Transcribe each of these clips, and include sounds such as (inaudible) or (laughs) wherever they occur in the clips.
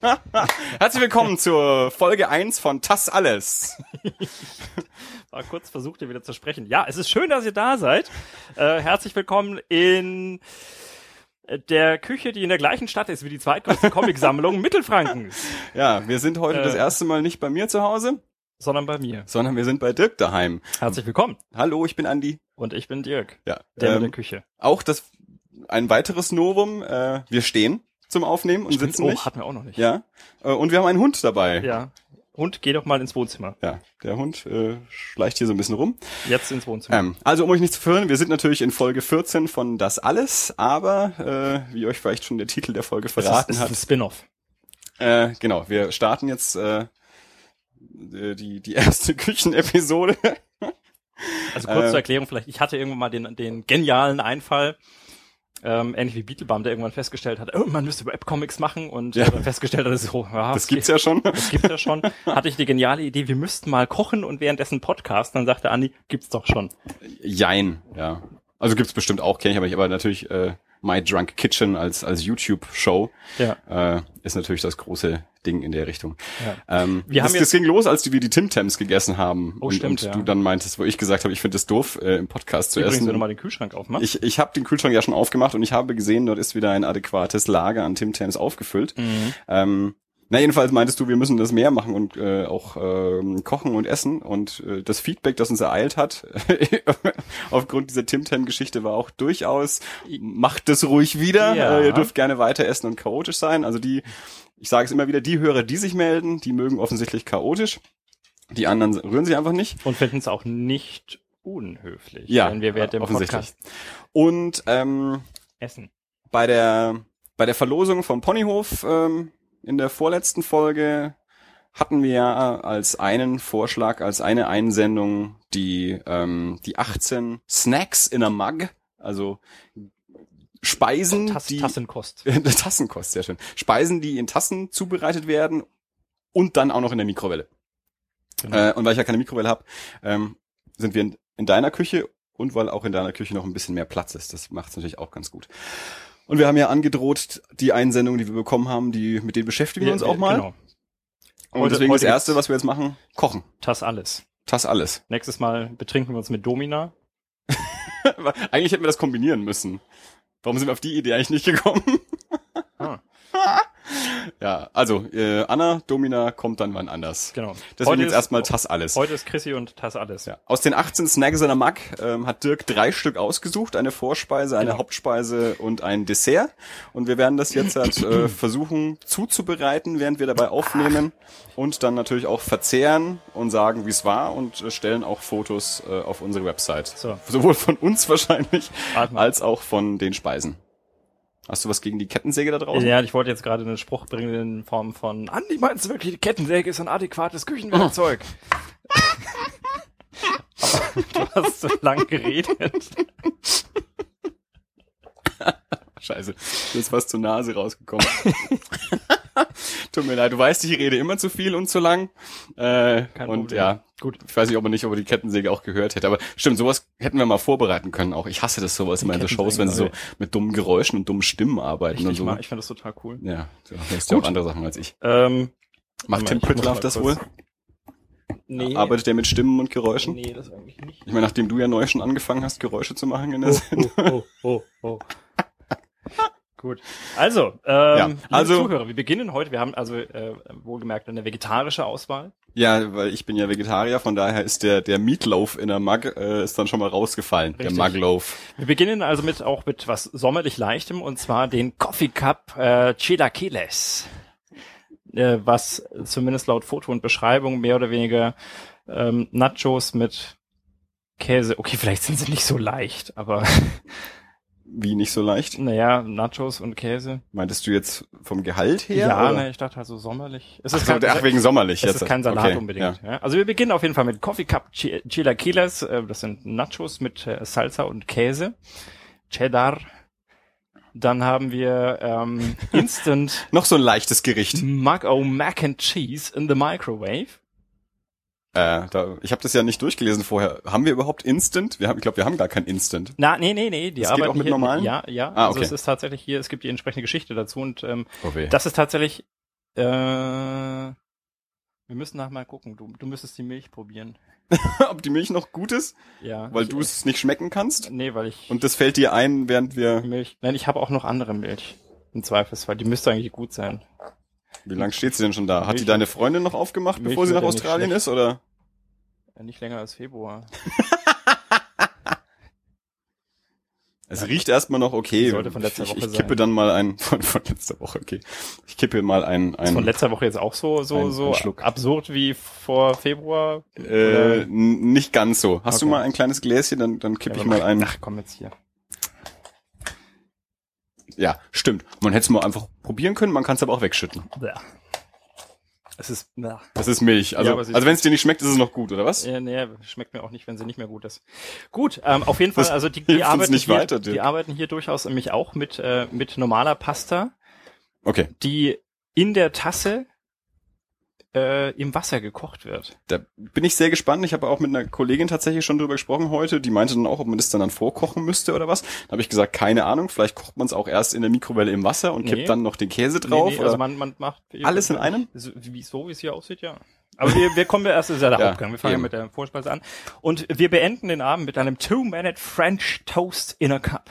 (laughs) Herzlich willkommen zur Folge 1 von Tas Alles. (laughs) War kurz versucht, ihr wieder zu sprechen. Ja, es ist schön, dass ihr da seid. Äh, herzlich willkommen in der Küche, die in der gleichen Stadt ist wie die zweitgrößte Comicsammlung (laughs) Mittelfrankens. Ja, wir sind heute Äh. das erste Mal nicht bei mir zu Hause, Sondern bei mir. sondern wir sind bei Dirk daheim. Herzlich willkommen. Hallo, ich bin Andi. Und ich bin Dirk, Ja, der ähm, der Küche. auch das ein weiteres Novum. Äh, wir stehen zum Aufnehmen und sitzen oh, nicht. hatten wir auch noch nicht. Ja, äh, und wir haben einen Hund dabei. Ja. Und geh doch mal ins Wohnzimmer. Ja, der Hund äh, schleicht hier so ein bisschen rum. Jetzt ins Wohnzimmer. Ähm, also um euch nicht zu verwirren, wir sind natürlich in Folge 14 von Das Alles, aber äh, wie euch vielleicht schon der Titel der Folge es ist, verraten es ist hat, ein Spin-off. Äh, genau, wir starten jetzt äh, die, die erste (laughs) Küchenepisode. Also kurz Äh. zur Erklärung vielleicht. Ich hatte irgendwann mal den, den genialen Einfall, ähm, ähnlich wie Beetlebum, der irgendwann festgestellt hat, oh, man müsste Webcomics machen und Ja. äh, dann festgestellt hat, so, ja, Das gibt's ja schon. Das gibt's ja schon. Hatte ich die geniale Idee, wir müssten mal kochen und währenddessen Podcast. Dann sagte Andi, gibt's doch schon. Jein, ja. Also gibt's bestimmt auch, kenne ich aber nicht, aber natürlich äh, My Drunk Kitchen als als YouTube-Show Ja. äh, ist natürlich das große Ding in der Richtung. Ja. Ähm, Wir das, haben das ging los, als wir die Tim Tams gegessen haben Oh, und, stimmt, und ja. du dann meintest, wo ich gesagt habe, ich finde es doof, äh, im Podcast zu Übrigens, essen. wenn du mal den Kühlschrank aufmachst. Ich, ich habe den Kühlschrank ja schon aufgemacht und ich habe gesehen, dort ist wieder ein adäquates Lager an Tim Tams aufgefüllt. Mhm. Ähm, na jedenfalls meintest du, wir müssen das mehr machen und äh, auch ähm, kochen und essen und äh, das Feedback, das uns ereilt hat, (laughs) aufgrund dieser Tim Tam Geschichte war auch durchaus, macht das ruhig wieder, Ja. äh, ihr dürft gerne weiter essen und chaotisch sein. Also die, ich sage es immer wieder, die Hörer, die sich melden, die mögen offensichtlich chaotisch, die anderen rühren sich einfach nicht. Und finden es auch nicht unhöflich, Ja, wenn wir dem offensichtlich. Podcast Und ähm, essen. bei der bei der Verlosung vom Ponyhof ähm, in der vorletzten Folge hatten wir ja als einen Vorschlag, als eine Einsendung die ähm, die 18 Snacks in a Mug, also Speisen, Tass, die Tassenkost. (laughs) Tassenkost, sehr schön. Speisen, die in Tassen zubereitet werden und dann auch noch in der Mikrowelle. Genau. Äh, und weil ich ja keine Mikrowelle habe, ähm, sind wir in, in deiner Küche und weil auch in deiner Küche noch ein bisschen mehr Platz ist. Das macht es natürlich auch ganz gut. Und wir haben ja angedroht, die Einsendungen, die wir bekommen haben, die mit denen beschäftigen wir uns auch mal. Genau. Und Heute- deswegen heute das erste, was wir jetzt machen, kochen. Tass alles. Das alles. Nächstes Mal betrinken wir uns mit Domina. (laughs) eigentlich hätten wir das kombinieren müssen. Warum sind wir auf die Idee eigentlich nicht gekommen? Ah, (laughs) (laughs) ja, also äh, Anna, Domina kommt dann wann anders. genau. Deswegen Heute jetzt ist- erstmal Tass alles. Heute ist Chrissy und Tass alles. Ja. Aus den 18 Snacks in der Mack ähm, hat Dirk drei Stück ausgesucht, eine Vorspeise, eine Genau. Hauptspeise und ein Dessert. Und wir werden das jetzt halt, äh, (clears throat) versuchen zuzubereiten, während wir dabei aufnehmen und dann natürlich auch verzehren und sagen, wie es war und äh, stellen auch Fotos äh, auf unsere Website. So. Sowohl von uns wahrscheinlich als auch von den Speisen. Hast du was gegen die Kettensäge da draußen? Ja, ich wollte jetzt gerade einen Spruch bringen in Form von Andi, meinst du wirklich, die Kettensäge ist ein adäquates Küchenwerkzeug? Aber (laughs) du hast so lang geredet. Scheiße, mir ist was zur Nase rausgekommen. (laughs) (laughs) Tut mir leid, du weißt, ich rede immer zu viel und zu lang. Äh, Kein und Problem. ja, Gut. ich weiß nicht, ob er nicht, ob er die Kettensäge auch gehört hätte. Aber stimmt, sowas hätten wir mal vorbereiten können auch. Ich hasse das sowas immer in so Shows, wenn sie so mit dummen Geräuschen und dummen Stimmen arbeiten Ich, und so. mag, ich finde das total cool. Ja, du hörst ja auch andere Sachen als ich. Ähm, Macht Tim mal, mal das wohl? nee. Arbeitet der mit Stimmen und Geräuschen? Nee, das eigentlich nicht. Ich meine, nachdem du ja neu schon angefangen hast, Geräusche zu machen in der Oh, Sendung. oh, oh, oh, oh. (laughs) Gut. Also, ähm, Ja, liebe also- Zuhörer, wir beginnen heute. Wir haben also äh, wohlgemerkt eine vegetarische Auswahl. Ja, weil ich bin ja Vegetarier, von daher ist der der Meatloaf in der Mug äh, ist dann schon mal rausgefallen. Richtig. Der Mugloaf. Wir beginnen also mit auch mit was sommerlich leichtem und zwar den Coffee Cup äh, Chilaquiles. Äh, was zumindest laut Foto und Beschreibung mehr oder weniger ähm, Nachos mit Käse. Okay, vielleicht sind sie nicht so leicht, aber (laughs) Wie nicht so leicht? naja, Nachos und Käse. Meintest du jetzt vom Gehalt her? Ja, oder? ne, ich dachte also sommerlich. Es Ach, so, ach, wegen sommerlich Es jetzt. ist kein Salat Okay, unbedingt. Ja. Ja. Also wir beginnen auf jeden Fall mit Coffee Cup Chi- Chilaquiles. Äh, das sind Nachos mit äh, Salsa und Käse. Cheddar. Dann haben wir ähm, (laughs) Instant Noch so ein leichtes Gericht. Mac-O Mac and Cheese in the Microwave. Äh, da, ich habe das ja nicht durchgelesen vorher. Haben wir überhaupt Instant? Wir haben, ich glaube, wir haben gar kein Instant. Na, nee, nee, nee, die Das geht arbeiten auch mit hier, normalen? Ja, ja. Ah, Also okay. es ist tatsächlich hier, es gibt die entsprechende Geschichte dazu und ähm, Oh das ist tatsächlich Äh, wir müssen nachher mal gucken. Du, du müsstest die Milch probieren. (laughs) Ob die Milch noch gut ist, Ja. weil du es nicht schmecken kannst. Nee, weil ich Und das fällt dir ein, während wir. Milch. Nein, ich habe auch noch andere Milch. Im Zweifelsfall. Die müsste eigentlich gut sein. Wie lange steht sie denn schon da? Hat Milch- die deine Freundin noch aufgemacht, Milch bevor sie nach ja Australien ist, oder? Ja, nicht länger als Februar. (laughs) Es riecht erstmal noch okay. Sollte von letzter ich, Woche ich kippe sein. dann mal ein (laughs) von, von letzter Woche, okay. Ich kippe mal ein, Ist von ein letzter Woche jetzt auch so so Ein- so ein absurd wie vor Februar? äh, Oder- nicht ganz so. Hast du Okay. mal ein kleines Gläschen, dann, dann kippe Ja, ich mal ein. Ach, komm jetzt hier. Ja, stimmt. Man hätte es mal einfach probieren können, man kann es aber auch wegschütten. Bäh. Es ist, bäh. Das ist Milch. Also, Ja, sie- also wenn es dir nicht schmeckt, ist es noch gut, oder was? Ja, nee, schmeckt mir auch nicht, wenn sie nicht mehr gut ist. Gut, ähm, auf jeden Fall, Das also die, die, arbeiten nicht hier, weiter, die arbeiten hier durchaus nämlich auch mit, äh, mit normaler Pasta, Okay. die in der Tasse äh, im Wasser gekocht wird. Da bin ich sehr gespannt. Ich habe auch mit einer Kollegin tatsächlich schon drüber gesprochen heute. Die meinte dann auch, ob man das dann, dann vorkochen müsste oder was. Da habe ich gesagt, keine Ahnung. Vielleicht kocht man es auch erst in der Mikrowelle im Wasser und Nee. kippt dann noch den Käse drauf. Nee, nee, also man, man macht Alles in einem? So, wie, so wie es hier aussieht, ja. Aber wir, wir kommen ja erst, das ist ja der (laughs) Ja, Hauptgang. Wir fangen ja eben. mit der Vorspeise an. Und wir beenden den Abend mit einem Two-Minute French Toast in a Cup.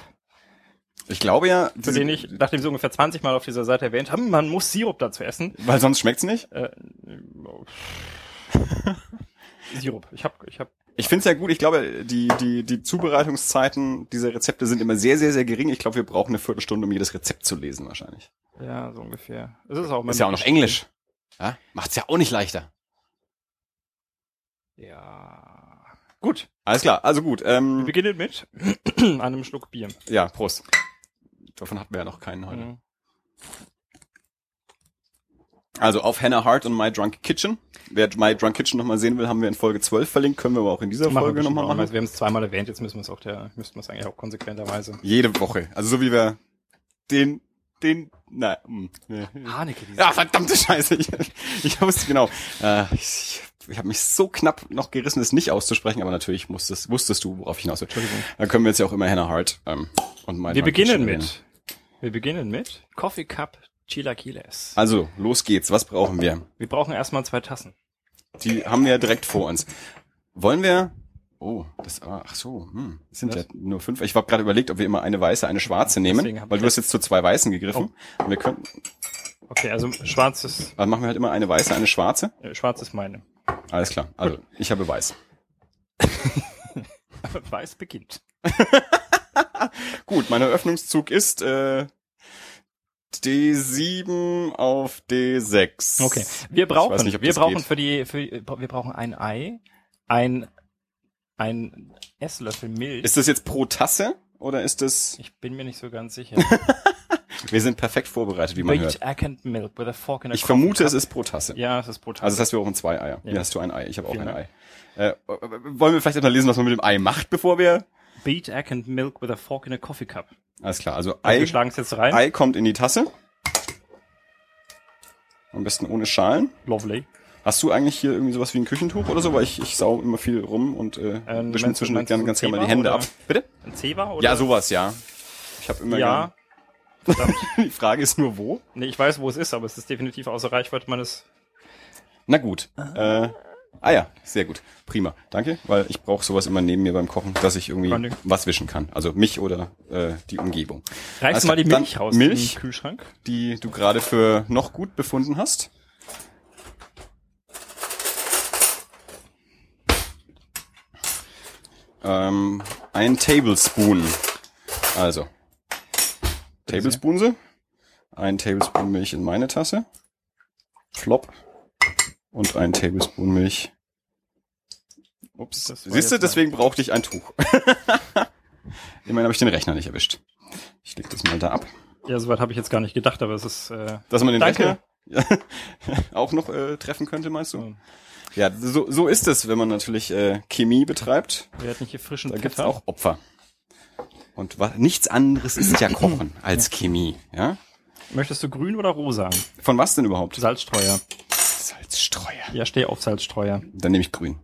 Ich glaube ja, Für diese- den ich, nachdem sie ungefähr 20 Mal auf dieser Seite erwähnt haben, man muss Sirup dazu essen. weil sonst schmeckt's nicht. Äh, (laughs) Sirup. Ich hab, ich hab, Ich finde es ja gut. Ich glaube, die, die, die Zubereitungszeiten dieser Rezepte sind immer sehr, sehr, sehr gering. Ich glaube, wir brauchen eine Viertelstunde, um jedes Rezept zu lesen wahrscheinlich. ja, so ungefähr. Es ist auch, Ist ja auch noch Englisch. Ja? Macht's ja auch nicht leichter. Ja. Gut. Alles klar, also gut. Wir Ähm, beginnen mit (clears throat) einem Schluck Bier. ja, Prost. Davon hatten wir ja noch keinen heute. Mhm. Also auf Hannah Hart und My Drunk Kitchen. Wer My Drunk Kitchen nochmal sehen will, haben wir in Folge 12 verlinkt. Können wir aber auch in dieser Machen Folge nochmal machen. Also wir haben es zweimal erwähnt, jetzt müssen wir es auch der, müssten wir es eigentlich auch konsequenterweise. Jede Woche. Also so wie wir den, den, na, hm, nee. Haneke, Ja, verdammte Scheiße. Ich, ich wusste genau. Äh, ich ich habe mich so knapp noch gerissen, es nicht auszusprechen, aber natürlich musstest, wusstest du, worauf ich hinaus will. Dann können wir jetzt ja auch immer Hannah Hart ähm, und My Wir beginnen mit, wir beginnen mit Coffee Cup Chilaquiles. Also, los geht's. Was brauchen wir? Wir brauchen erstmal zwei Tassen. Die haben wir ja direkt vor uns. Wollen wir? Oh, das, ah, ach so, hm, das sind Was? ja nur fünf. Ich habe gerade überlegt, ob wir immer eine weiße, eine schwarze nehmen, weil du hast jetzt zu zwei weißen gegriffen. Oh. Und wir können, Okay, also schwarz ist, also machen wir halt immer eine weiße, eine schwarze. äh, schwarz ist meine. Alles klar. Also, ich habe weiß. (laughs) Weiß beginnt. (laughs) Gut, mein Eröffnungszug ist äh, D7 auf D6. Okay. Wir brauchen, nicht, wir das brauchen geht. für die, für, wir brauchen ein Ei, ein, ein Esslöffel Milch. Ist das jetzt pro Tasse oder ist das? ich bin mir nicht so ganz sicher. (laughs) Wir sind perfekt vorbereitet, wie man Baked hört. egg and milk with a fork and a Ich vermute, cup. es ist pro Tasse. Ja, es ist brutal. Also das heißt, wir brauchen zwei Eier. Ja. Hier hast du ein Ei. Ich habe auch Vielen ein Ei. Äh, wollen wir vielleicht erstmal lesen, was man mit dem Ei macht, bevor wir... Beat egg and milk with a fork and a coffee cup. Alles klar, also Ei. Ei, Wir schlagen es jetzt rein. Ei kommt in die Tasse. Am besten ohne Schalen. Lovely. Hast du eigentlich hier irgendwie sowas wie ein Küchentuch oder so? Weil ich, ich sau immer viel rum und äh, Ähm, wische mir zwischendurch ganz ein gerne mal die Zebra Hände ab. Bitte? Ein Zewa oder? Ja, sowas, ja. Ich habe immer Ja. (laughs) Die Frage ist nur wo. nee, ich weiß, wo es ist, aber es ist definitiv außer Reichweite meines. Na gut. Äh, ah ja, sehr gut. Prima. Danke, weil ich brauche sowas immer neben mir beim Kochen, dass ich irgendwie was wischen kann. Also mich oder äh, die Umgebung. Reißt Also mal die Milch raus Milch. Kühlschrank. die du gerade für noch gut befunden hast. Ähm, ein Tablespoon. Also, Tablespoonse. Ein Tablespoon Milch in meine Tasse. Flop. Und ein Tablespoon Milch. Ups. Siehst du, deswegen brauchte ich ein Tuch. (laughs) Immerhin habe ich den Rechner nicht erwischt. Ich leg das mal da ab. Ja, soweit habe ich jetzt gar nicht gedacht, aber es ist. Äh, Dass man den Danke. Rechner (laughs) auch noch äh, treffen könnte, meinst du? Ja, so, so ist es, wenn man natürlich äh, Chemie betreibt. Wir hatten hier frischen Da gibt's Pfeffer. auch Opfer. Und wa nichts anderes ist ja Kochen als Chemie. Ja? Möchtest du grün oder rosa? Von was denn überhaupt? Salzstreuer. Salzstreuer. Ja, steh auf Salzstreuer. Dann nehme ich grün.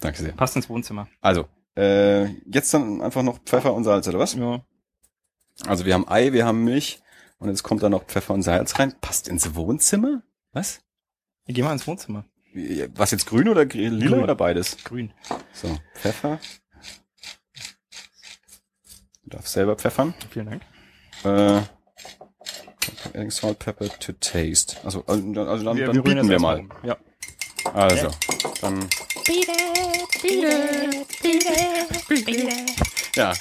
Danke sehr. Passt ins Wohnzimmer. Also, äh, jetzt dann einfach noch Pfeffer und Salz, oder was? Ja. Also wir haben Ei, wir haben Milch, Und jetzt kommt da noch Pfeffer und Salz rein. Passt ins Wohnzimmer? Was? Wir gehen mal ins Wohnzimmer. Was jetzt grün oder lila Grün. oder beides? Grün. So, Pfeffer. Du darfst selber pfeffern. Vielen Dank. Äh, adding salt, pepper to taste. Also, also, dann- also dann, dann rühren bieten wir mal. um. Ja. Also, dann, ja,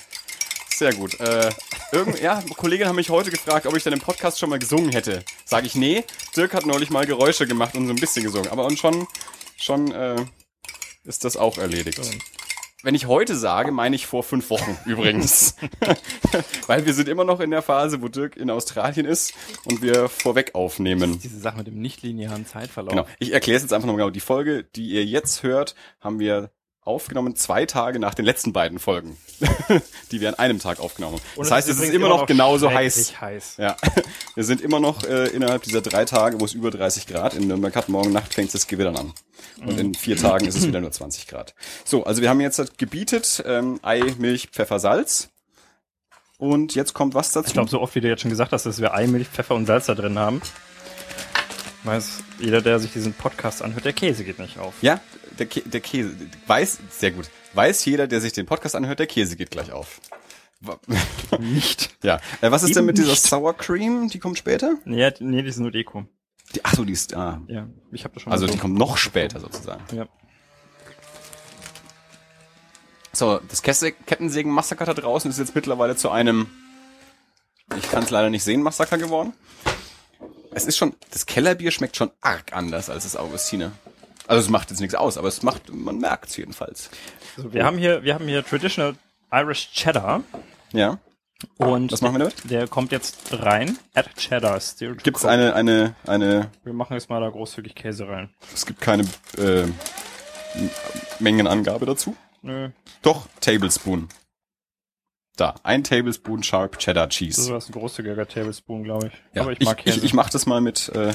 sehr gut. Äh, irgend, ja, Kollegen haben mich heute gefragt, ob ich denn im Podcast schon mal gesungen hätte. Sage ich nee. Dirk hat neulich mal Geräusche gemacht und so ein bisschen gesungen. Aber und schon, schon äh, ist das auch erledigt. Wenn ich heute sage, meine ich vor fünf Wochen (laughs) übrigens. (laughs) Weil wir sind immer noch in der Phase, wo Dirk in Australien ist und wir vorweg aufnehmen. Diese Sache mit dem nicht-linearen Zeitverlauf. Genau. Ich erkläre es jetzt einfach nochmal genau. Die Folge, die ihr jetzt hört, haben wir aufgenommen zwei Tage nach den letzten beiden Folgen, (laughs) die wir an einem Tag aufgenommen haben. Das heißt, es ist immer noch genauso heiß. heiß. Ja, (laughs) wir sind immer noch äh, innerhalb dieser drei Tage, wo es über 30 Grad in Nürnberg hat. Morgen Nacht fängt das Gewittern an. Und in vier Tagen ist es (laughs) wieder nur 20 Grad. So, also wir haben jetzt gebietet ähm, Ei, Milch, Pfeffer, Salz. Und jetzt kommt was dazu? Ich glaube, so oft wie du jetzt schon gesagt hast, dass wir Ei, Milch, Pfeffer und Salz da drin haben, weiß jeder, der sich diesen Podcast anhört, der Käse geht nicht auf. ja, der, Kä der Käse. Weiß, sehr gut. Weiß jeder, der sich den Podcast anhört, der Käse geht gleich auf. (laughs) Nicht. ja. Äh, was ist denn Eben mit dieser nicht. Sour Cream? Die kommt später? Nee, nee, die ist nur Deko. Die, ach so, die ist, ah. Ja, ich habe das schon Also die kommt noch später sozusagen. Ja. So, das Kettensägen-Massaker da draußen ist jetzt mittlerweile zu einem, ich kann es leider nicht sehen, Massaker geworden. Es ist schon, das Kellerbier schmeckt schon arg anders als das Augustiner. Also es macht jetzt nichts aus, aber es macht, man merkt es jedenfalls. Also wir haben hier, wir haben hier Traditional Irish Cheddar Ja. und Was machen wir damit? der kommt jetzt rein. Add Cheddar still to Gibt es cook. eine, eine, eine, Wir machen jetzt mal da großzügig Käse rein. es gibt keine äh, Mengenangabe dazu? Nö, Doch, Tablespoon. Da, ein Tablespoon Sharp Cheddar das Cheese. ist ein großzügiger Tablespoon, glaube ich. Ja, Aber ich ich, mag ich, Käse. ich mach das mal mit, äh,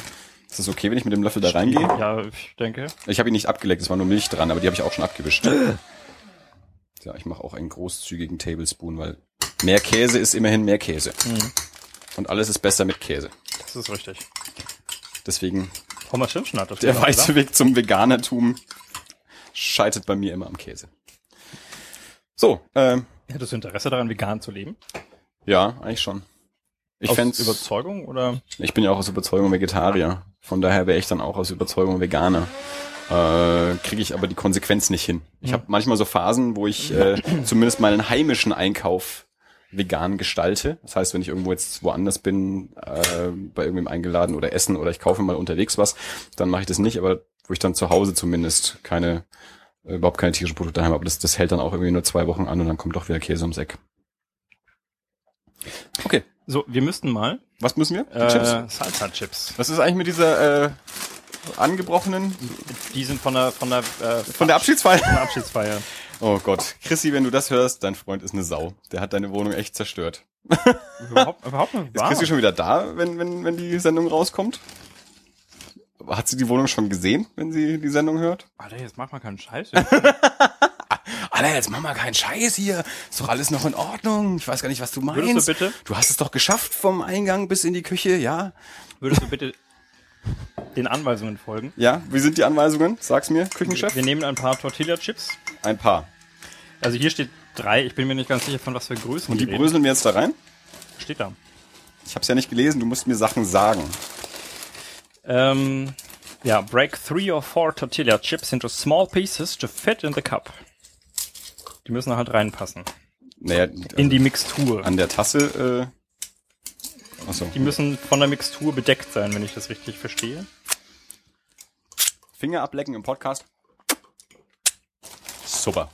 ist das okay, wenn ich mit dem Löffel da reingehe? Ja, ich denke. Ich habe ihn nicht abgeleckt, es war nur Milch dran, aber die habe ich auch schon abgewischt. ja, ich mache auch einen großzügigen Tablespoon, weil mehr Käse ist immerhin mehr Käse. Mhm. Und alles ist besser mit Käse. Das ist richtig. Deswegen Homer Simpson hat das der gesagt, weiße Weg zum Veganertum scheitert bei mir immer am Käse. So, ähm, Hättest du Interesse daran, vegan zu leben? ja, eigentlich schon. Ich Aus fänd's, Überzeugung oder? ich bin ja auch aus Überzeugung Vegetarier. Von daher wäre ich dann auch aus Überzeugung Veganer. Äh, Kriege ich aber die Konsequenz nicht hin. Ich habe manchmal so Phasen, wo ich äh, zumindest meinen heimischen Einkauf vegan gestalte. Das heißt, wenn ich irgendwo jetzt woanders bin, äh, bei irgendwem eingeladen oder essen oder ich kaufe mal unterwegs was, dann mache ich das nicht, aber wo ich dann zu Hause zumindest keine, überhaupt keine tierischen Produkte daheim. Aber das, das hält dann auch irgendwie nur zwei Wochen an und dann kommt doch wieder Käse ums Eck. Okay, So, wir müssten mal was müssen wir? Die äh, Chips. Salsa Chips. Was ist eigentlich mit dieser äh, angebrochenen Die sind von der von der äh, von der Abschiedsfeier? von der Abschiedsfeier. Oh Gott, Chrissy, wenn du das hörst, dein Freund ist eine Sau. Der hat deine Wohnung echt zerstört. überhaupt überhaupt nicht Ist wahr. Chrissy schon wieder da, wenn wenn wenn die Sendung rauskommt? Hat sie die Wohnung schon gesehen, wenn sie die Sendung hört? Alter, jetzt mach mal keinen Scheiß. (laughs) Alter, jetzt mach mal keinen Scheiß hier. Ist doch alles noch in Ordnung. Ich weiß gar nicht, was du meinst. Würdest du bitte? Du hast es doch geschafft vom Eingang bis in die Küche, ja? Würdest du bitte den Anweisungen folgen? Ja, wie sind die Anweisungen? Sag's mir, Küchenchef. Wir nehmen ein paar Tortilla Chips. Ein paar. Also hier steht drei. Ich bin mir nicht ganz sicher, von was für Größen Und die reden. bröseln wir jetzt da rein? steht da. Ich hab's ja nicht gelesen, du musst mir Sachen sagen. Ähm, ja, break three or four tortilla chips into small pieces to fit in the cup. Die müssen halt reinpassen. Naja, In die Mixtur. an der Tasse, äh, achso. Die müssen von der Mixtur bedeckt sein, wenn ich das richtig verstehe. Finger ablecken im Podcast. Super.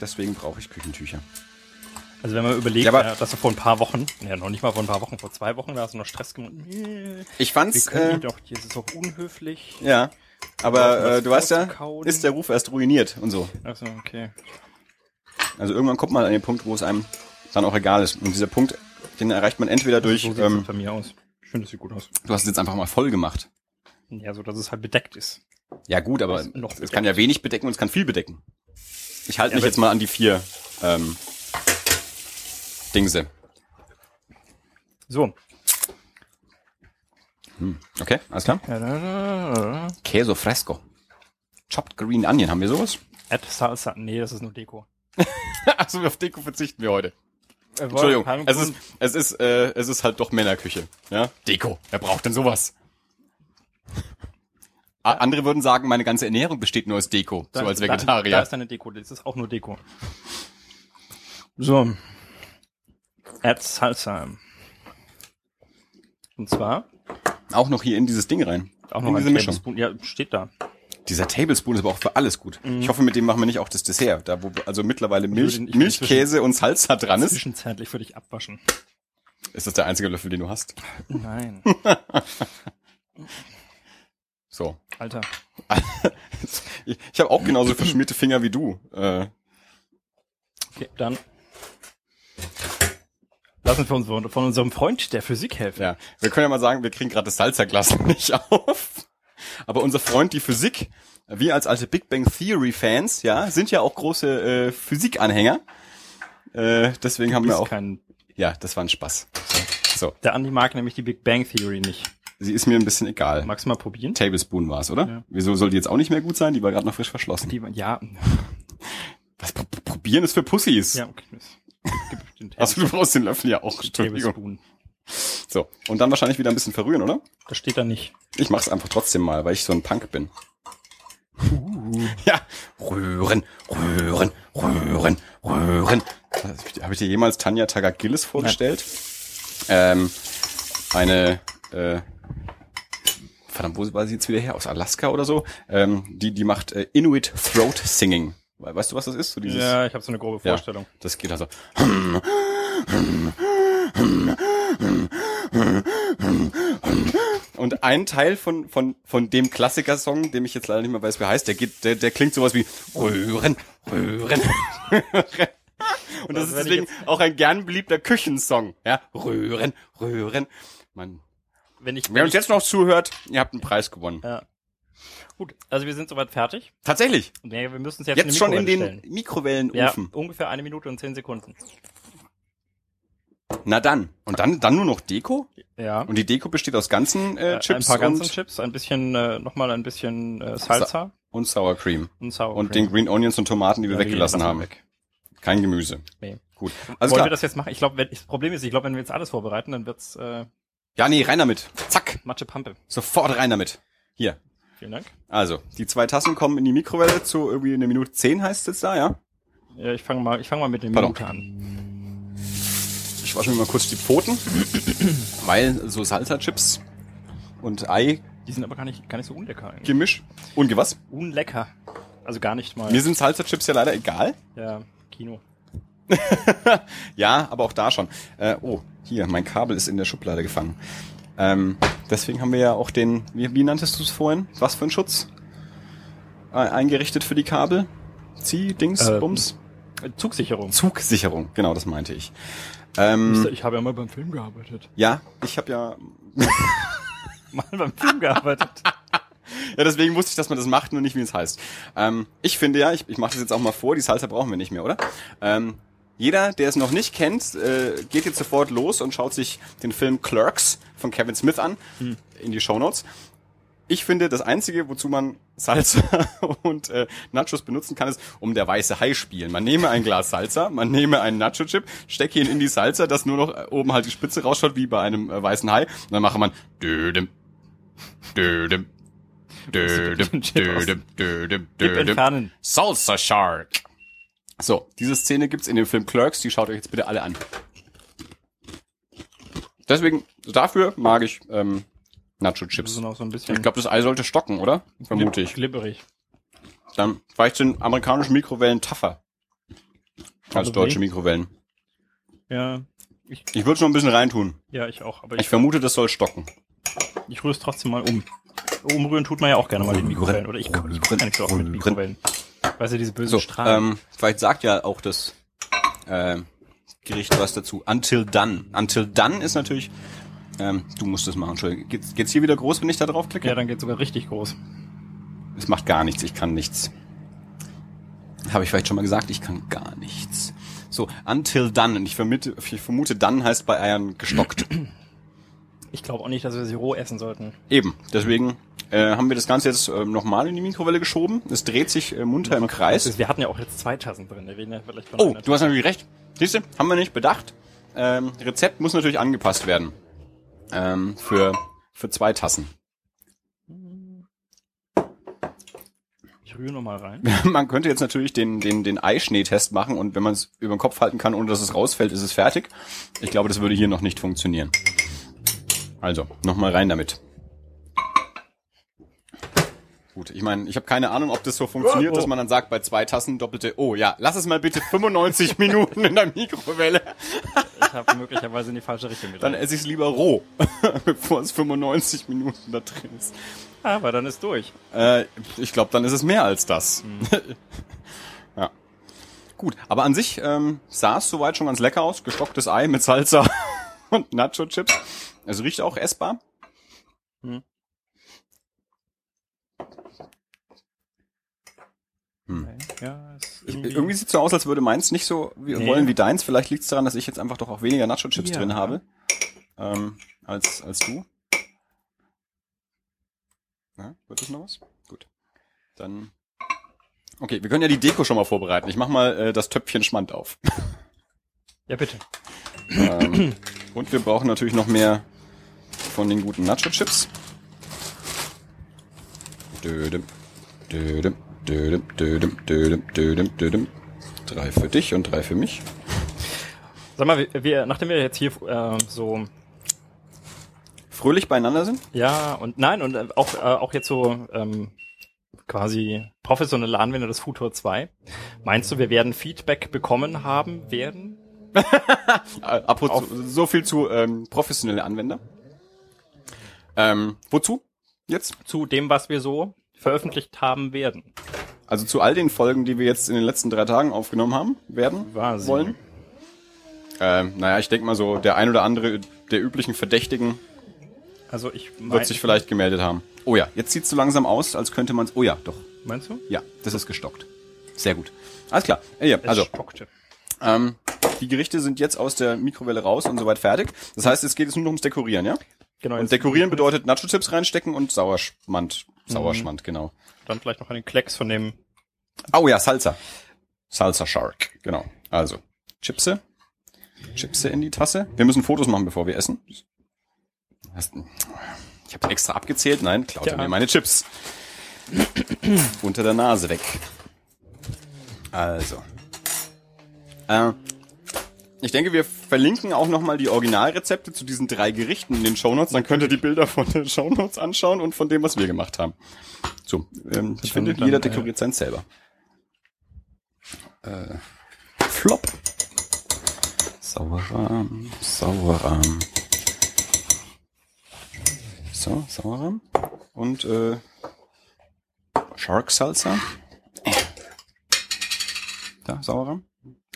Deswegen brauche ich Küchentücher. Also wenn man überlegt, Ja, ja, dass du vor ein paar Wochen, ja noch nicht mal vor ein paar Wochen, vor zwei Wochen, da hast du noch Stress gemacht. Ich Wir fand's, können äh, äh, doch, hier ist es auch unhöflich. ja. Aber äh, du weißt ja, ist der Ruf erst ruiniert und so. Achso, okay. Also irgendwann kommt man an den Punkt, wo es einem dann auch egal ist. Und dieser Punkt, den erreicht man entweder durch, so ähm, bei mir aus. Ich finde, das sieht gut aus. du hast es jetzt einfach mal voll gemacht. Ja, so dass es halt bedeckt ist. Ja gut, aber es kann ja wenig bedecken und es kann viel bedecken. Ich halte Ja, mich jetzt mal an die vier ähm, Dingse. So. Hm. Okay, alles klar. Ja, da, da, da. Queso fresco. Chopped green onion, haben wir sowas? Add Salsa. Nee, das ist nur Deko. (laughs) Achso, auf Deko verzichten wir heute. Äh, Entschuldigung, es ist, es ist, äh, es ist halt doch Männerküche. Ja? Deko. Wer braucht denn sowas? A- Andere würden sagen, meine ganze Ernährung besteht nur aus Deko, Da- so als Da, Vegetarier. da ist deine Deko. Das ist auch nur Deko. So. Add Salsa. Und zwar auch noch hier in dieses Ding rein. auch in noch ein diese Mischung. Tablespoon. Ja, steht da. Dieser Tablespoon ist aber auch für alles gut. Ich hoffe, mit dem machen wir nicht auch das Dessert, da wo also mittlerweile Milch, würde ich würde Milchkäse und Salsa dran ist. Zwischenzeitlich für dich abwaschen. Ist das der einzige Löffel, den du hast? Nein. (laughs) So. Alter. Ich, (laughs) ich habe auch genauso verschmierte Finger wie du. Äh, Okay, dann. Lassen wir uns von, von unserem Freund der Physik helfen. ja, wir können ja mal sagen, wir kriegen gerade das Salzerglas (laughs) nicht auf. Aber unser Freund die Physik, wir als alte Big Bang Theory Fans, ja, sind ja auch große äh, Physikanhänger. Äh, deswegen haben wir auch. kein, Ja, das war ein Spaß. So, der Andi mag nämlich die Big Bang Theory nicht. sie ist mir ein bisschen egal. Magst du mal probieren? Tablespoon war's, oder? Ja. Wieso soll die jetzt auch nicht mehr gut sein? Die war gerade noch frisch verschlossen. Die, ja. Was pr- pr- probieren ist für Pussys. Ja, okay. Achso, (laughs) du brauchst den Löffel ja auch. Entschuldigung. So, und dann wahrscheinlich wieder ein bisschen verrühren, oder? Das steht da nicht. Ich mach's einfach trotzdem mal, weil ich so ein Punk bin. Uh. Ja, rühren, rühren, rühren, rühren. Habe ich dir jemals Tanja Tagagillis vorgestellt? Ähm, eine, äh, verdammt, wo war sie jetzt wieder her? Aus Alaska oder so? Ähm, die, die macht äh, Inuit Throat Singing. We- Weißt du, was das ist? So dieses, Ja, ich habe so eine grobe Ja. Vorstellung. Das geht also. Und ein Teil von, von, von dem Klassikersong, dem ich jetzt leider nicht mehr weiß, wie er heißt, der geht, der, der klingt sowas wie Röhren, Röhren. (laughs) Und das ist Also ich deswegen auch ein gern beliebter Küchensong. Ja, Röhren, Röhren. Man, Wenn ich, wer wenn uns ich jetzt noch zuhört, ihr habt einen Preis gewonnen. ja. Gut, also wir sind soweit fertig. Tatsächlich. Nee, wir müssen es jetzt, Jetzt schon in den stellen. Ja, Mikrowellenofen. ungefähr eine Minute und zehn Sekunden. Na dann. Und dann, dann nur noch Deko? Ja. Und die Deko besteht aus ganzen äh, Äh, Chips ein paar ganzen und, Chips, ein bisschen, äh, nochmal ein bisschen äh, Salsa und Sour Cream. und Sour Und Cream. den Green Onions und Tomaten, die wir Ja, weggelassen lassen haben. weg. Kein Gemüse. Nee. Gut. Also Wollen klar. wir das jetzt machen? Ich glaube, das Problem ist, ich glaube, wenn wir jetzt alles vorbereiten, dann wird's äh, ja, nee, rein damit. Zack. Matsche Pampe. Sofort rein damit. Hier. Vielen Dank. Also, die zwei Tassen kommen in die Mikrowelle zu irgendwie eine Minute zehn heißt es jetzt da, ja? Ja, ich fange mal, ich fange mal mit dem Pardon. Minute an. Ich wasche mir mal kurz die Pfoten, (clears throat) weil so Salsa-Chips und Ei-Gemisch. Die sind aber gar nicht, gar nicht so unlecker eigentlich. Und was? Unlecker. Also gar nicht mal. Mir sind Salsa-Chips ja leider egal. ja, Kino. (laughs) Ja, aber auch da schon. Äh, oh, hier, mein Kabel ist in der Schublade gefangen. Ähm, deswegen haben wir ja auch den, wie, wie nanntest du es vorhin? Was für ein Schutz? Äh, eingerichtet für die Kabel? Zieh, Dings, Ähm, Bums? Zugsicherung. Zugsicherung, genau, das meinte ich. Ähm, Ich habe ja mal beim Film gearbeitet. ja, ich habe ja, (laughs) Mal beim Film gearbeitet. (laughs) ja, deswegen wusste ich, dass man das macht, nur nicht, wie es heißt. Ähm, ich finde ja, ich, ich mache das jetzt auch mal vor, die Salsa brauchen wir nicht mehr, oder? Ähm, jeder, der es noch nicht kennt, äh, geht jetzt sofort los und schaut sich den Film Clerks von Kevin Smith an, in die Shownotes. Ich finde, das Einzige, wozu man Salsa (laughs) und äh, Nachos benutzen kann, ist, um der weiße Hai spielen. Man nehme ein Glas Salsa, man nehme einen Nacho-Chip, stecke ihn in die Salsa, dass nur noch äh, oben halt die Spitze rausschaut, wie bei einem äh, weißen Hai. Und dann mache man dödem, dödem, dödem, dödem, dödem, dödem. Salsa Shark. So, diese Szene gibt's in dem Film Clerks, die schaut euch jetzt bitte alle an. Deswegen, dafür mag ich ähm, Nacho Das Chips. ist noch so Ich glaube, das Ei sollte stocken, oder? Vermute ich. glibberig. Dann vielleicht sind amerikanische Mikrowellen tougher als deutsche Mikrowellen. Ja, ich, Ich würde schon ein bisschen reintun. ja, ich auch. Aber Ich ich, vermute, das soll stocken. ich rühre es trotzdem mal um. Umrühren tut man ja auch gerne mal in Mikrowellen. Oder ich, ich ja nicht so oft mit Mikrowellen. Weißt du, diese bösen So, Strahlen. ähm, vielleicht sagt ja auch das äh, Gericht was dazu. Until done. Until done ist natürlich. Ähm, du musst es machen. Entschuldigung. Geht's, geht's hier wieder groß, wenn ich da drauf klicke? ja, dann geht sogar richtig groß. Es macht gar nichts, ich kann nichts. Habe ich vielleicht schon mal gesagt, ich kann gar nichts. So, until done. Und ich vermute, ich vermute, dann heißt bei Eiern gestockt. Ich glaube auch nicht, dass wir sie roh essen sollten. Eben, deswegen äh, haben wir das Ganze jetzt äh, nochmal in die Mikrowelle geschoben. Es dreht sich äh, munter im Kreis. Wir hatten ja auch jetzt zwei Tassen drin. Wir ja vielleicht von Oh, du hast natürlich recht. Siehst du, haben wir nicht bedacht. Ähm, Rezept muss natürlich angepasst werden. Ähm, für, für zwei Tassen. Ich rühre nochmal rein. (laughs) Man könnte jetzt natürlich den, den, den Eischneetest machen und wenn man es über den Kopf halten kann, ohne dass es rausfällt, ist es fertig. Ich glaube, das würde hier noch nicht funktionieren. Also, nochmal rein damit. Gut, ich meine, ich habe keine Ahnung, ob das so funktioniert, Oh, oh. dass man dann sagt, bei zwei Tassen doppelte, oh ja, lass es mal bitte 95 (laughs) Minuten in der Mikrowelle, Ich habe möglicherweise in die falsche Richtung dann gedreht. esse ich es lieber roh, (laughs) bevor es 95 Minuten da drin ist. Aber dann ist durch. Äh, ich glaube, dann ist es mehr als das. (laughs) ja. Gut, aber an sich ähm, sah es soweit schon ganz lecker aus. Gestocktes Ei mit Salsa und Nacho-Chips. Es riecht auch essbar. Hm. Ja, ist Ich, irgendwie, irgendwie sieht so aus, als würde meins nicht so wie, Nee. wollen wie deins. Vielleicht liegt es daran, dass ich jetzt einfach doch auch weniger Nacho-Chips Ja. drin habe ähm, als, als du. Ja, wird das noch was? Gut. Dann. Okay, wir können ja die Deko schon mal vorbereiten. Ich mach mal äh, das Töpfchen Schmand auf. (laughs) Ja, bitte. ähm, und wir brauchen natürlich noch mehr von den guten Nacho-Chips. Dödem, dödem, dödem, dödem, dödem, dödem, dödem. Drei für dich und drei für mich. Sag mal, wir, nachdem wir jetzt hier äh, so Fröhlich beieinander sind? Ja, und nein, und auch, äh, auch jetzt so ähm, quasi professionelle Anwender des Futur 2. Meinst du, wir werden Feedback bekommen haben werden? Apropos, so viel zu ähm, professionelle Anwender. Ähm, wozu? Jetzt? Zu dem, was wir so veröffentlicht haben werden. Also zu all den Folgen, die wir jetzt in den letzten drei Tagen aufgenommen haben, werden, Quasi. wollen. Ähm, naja, ich denke mal so, der ein oder andere der üblichen Verdächtigen Also ich wird sich vielleicht gemeldet haben. Oh ja, jetzt sieht's so langsam aus, als könnte man's. Oh ja, doch. Meinst du? Ja, das ist gestockt. Sehr gut. Alles klar. Äh, ja, Es also, stockte. ähm, die Gerichte sind jetzt aus der Mikrowelle raus und soweit fertig. Das heißt, es geht jetzt nur noch ums Dekorieren, ja? Genau. Und jetzt dekorieren bedeutet Nacho-Chips reinstecken und Sauerschmand. Sauerschmand, genau. Dann vielleicht noch einen Klecks von dem. Oh ja, Salsa. Salsa Shark, genau. Also, Chipse. Chipse in die Tasse. Wir müssen Fotos machen, bevor wir essen. Ich habe extra abgezählt. Nein, klaut Ja. mir meine Chips. Unter der Nase weg. Also. Äh, ich denke, wir verlinken auch nochmal die Originalrezepte zu diesen drei Gerichten in den Shownotes. Dann könnt ihr die Bilder von den Shownotes anschauen und von dem, was wir gemacht haben. So, ähm, ich finde, jeder äh, dekoriert sein selber. Äh, Flop. Sauerrahm, Sauerrahm. So, Sauerrahm. Und äh, Shark Salsa. Da, Sauerrahm.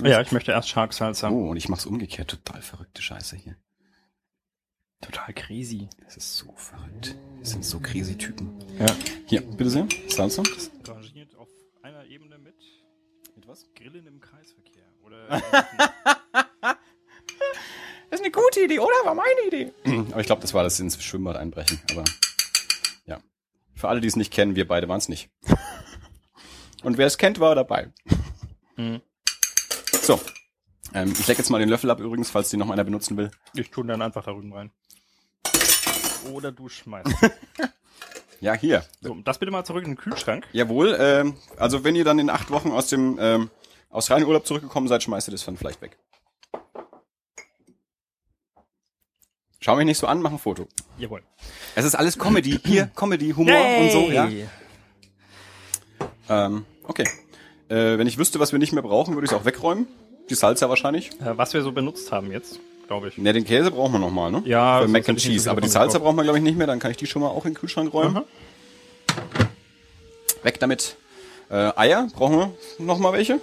Ja, ich möchte erst Shark Salsa. Oh, und ich mach's umgekehrt. Total verrückte Scheiße hier. Total crazy. Das ist so verrückt. Das sind so crazy Typen. Ja. Hier, bitte sehr. Salsa. Rangiert auf einer Ebene mit Mit was? Grillen im Kreisverkehr. Oder (laughs) Das ist eine gute Idee, oder? War meine Idee. Aber ich glaube, das war das ins Schwimmbad einbrechen. Aber ja. Für alle, die es nicht kennen, wir beide waren es nicht. (laughs) Und wer es kennt, war dabei. Mhm. So. Ähm, ich leg jetzt mal den Löffel ab übrigens, falls den noch einer benutzen will. ich tue dann einfach da rüben rein. Oder du schmeißt. (laughs) Ja, hier. So, das bitte mal zurück in den Kühlschrank. Jawohl. Ähm, also wenn ihr dann in acht Wochen aus dem ähm, Australien-Urlaub zurückgekommen seid, schmeißt ihr das dann vielleicht weg. Schau mich nicht so an, mach ein Foto. Jawohl. Es ist alles Comedy. Hier, (clears throat) Comedy, Humor und so, ja. Ähm, okay. Äh, wenn ich wüsste, was wir nicht mehr brauchen, würde ich es auch wegräumen. Die Salsa wahrscheinlich. Äh, was wir so benutzt haben jetzt, glaube ich. Ne, den Käse brauchen wir nochmal, ne? Ja, Für Mac and Cheese. Aber die Salsa brauchen wir, glaube ich, nicht mehr. Dann kann ich die schon mal auch in den Kühlschrank räumen. Aha. Weg damit. Äh, Eier, brauchen wir nochmal welche?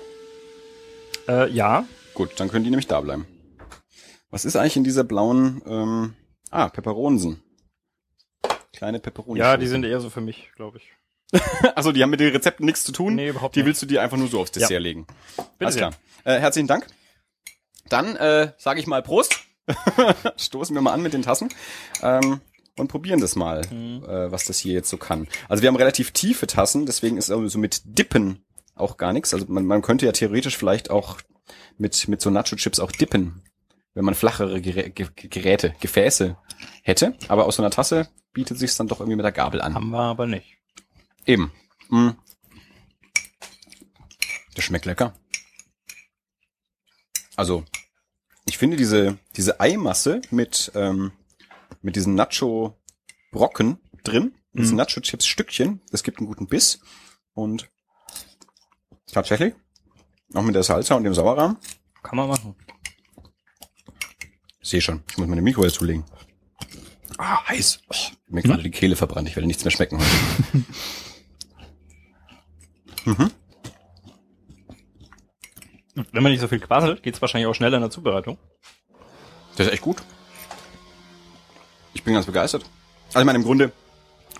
Äh, ja. Gut, dann können die nämlich da bleiben. Was ist eigentlich in dieser blauen, ähm, ah, Peperonsen. Kleine Peperoni. Ja, die sind eher so für mich, glaube ich. (laughs) Also die haben mit den Rezepten nichts zu tun. Nee, überhaupt Die nicht. willst du dir einfach nur so aufs Dessert Ja. legen. Bitte Alles klar. Äh, herzlichen Dank. Dann äh, sage ich mal Prost. (laughs) stoßen wir mal an mit den Tassen ähm, und probieren das mal, Mhm. äh, was das hier jetzt so kann. Also wir haben relativ tiefe Tassen, deswegen ist also so mit Dippen auch gar nichts. Also man, man könnte ja theoretisch vielleicht auch mit, mit so Nacho-Chips auch dippen, wenn man flachere Gerä Ge Geräte, Gefäße hätte. Aber aus so einer Tasse bietet sich dann doch irgendwie mit der Gabel an. Haben wir aber nicht. Eben. Mm. Das schmeckt lecker. Also, ich finde diese, diese Eimasse mit, ähm, mit diesen Nacho-Brocken drin, diesen Mhm. Nacho-Chips-Stückchen, das gibt einen guten Biss. Und tatsächlich, auch mit der Salsa und dem Sauerrahm, Kann man machen. sehe schon, ich muss meine Mikrowelle zulegen. Ah, heiß. Oh, mir gerade die Kehle verbrannt, ich werde nichts mehr schmecken heute. (laughs) Wenn man nicht so viel quasselt, geht's wahrscheinlich auch schneller in der Zubereitung. Das ist echt gut. Ich bin ganz begeistert. Also ich meine, im Grunde,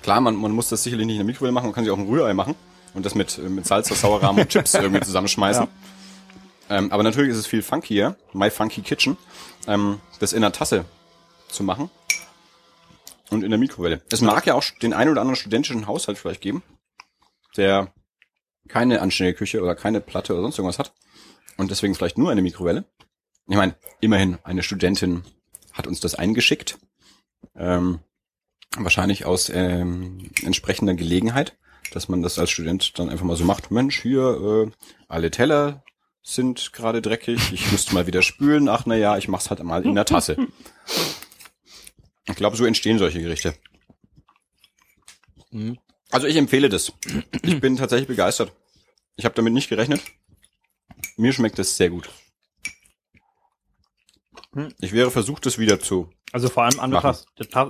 klar, man, man muss das sicherlich nicht in der Mikrowelle machen, man kann sich auch ein Rührei machen und das mit, äh, mit Salz, Sauerrahm und Chips (laughs) irgendwie zusammenschmeißen. Ähm, aber natürlich ist es viel funkier, My Funky Kitchen, ähm, das in der Tasse zu machen und in der Mikrowelle. Es mag ja auch den einen oder anderen studentischen Haushalt vielleicht geben, der keine anständige Küche oder keine Platte oder sonst irgendwas hat und deswegen vielleicht nur eine Mikrowelle. Ich meine, immerhin, eine Studentin hat uns das eingeschickt. Ähm, wahrscheinlich aus ähm, entsprechender Gelegenheit, dass man das als Student dann einfach mal so macht. Mensch, hier, äh, alle Teller sind gerade dreckig, ich müsste mal wieder spülen. Ach na ja, ich mach's halt mal in der Tasse. (laughs) Ich glaube, so entstehen solche Gerichte. Mhm. Also ich empfehle das. Ich bin tatsächlich begeistert. Ich habe damit nicht gerechnet. Mir schmeckt es sehr gut. Hm. Ich wäre versucht, es wieder zu. Also vor allem an Tasse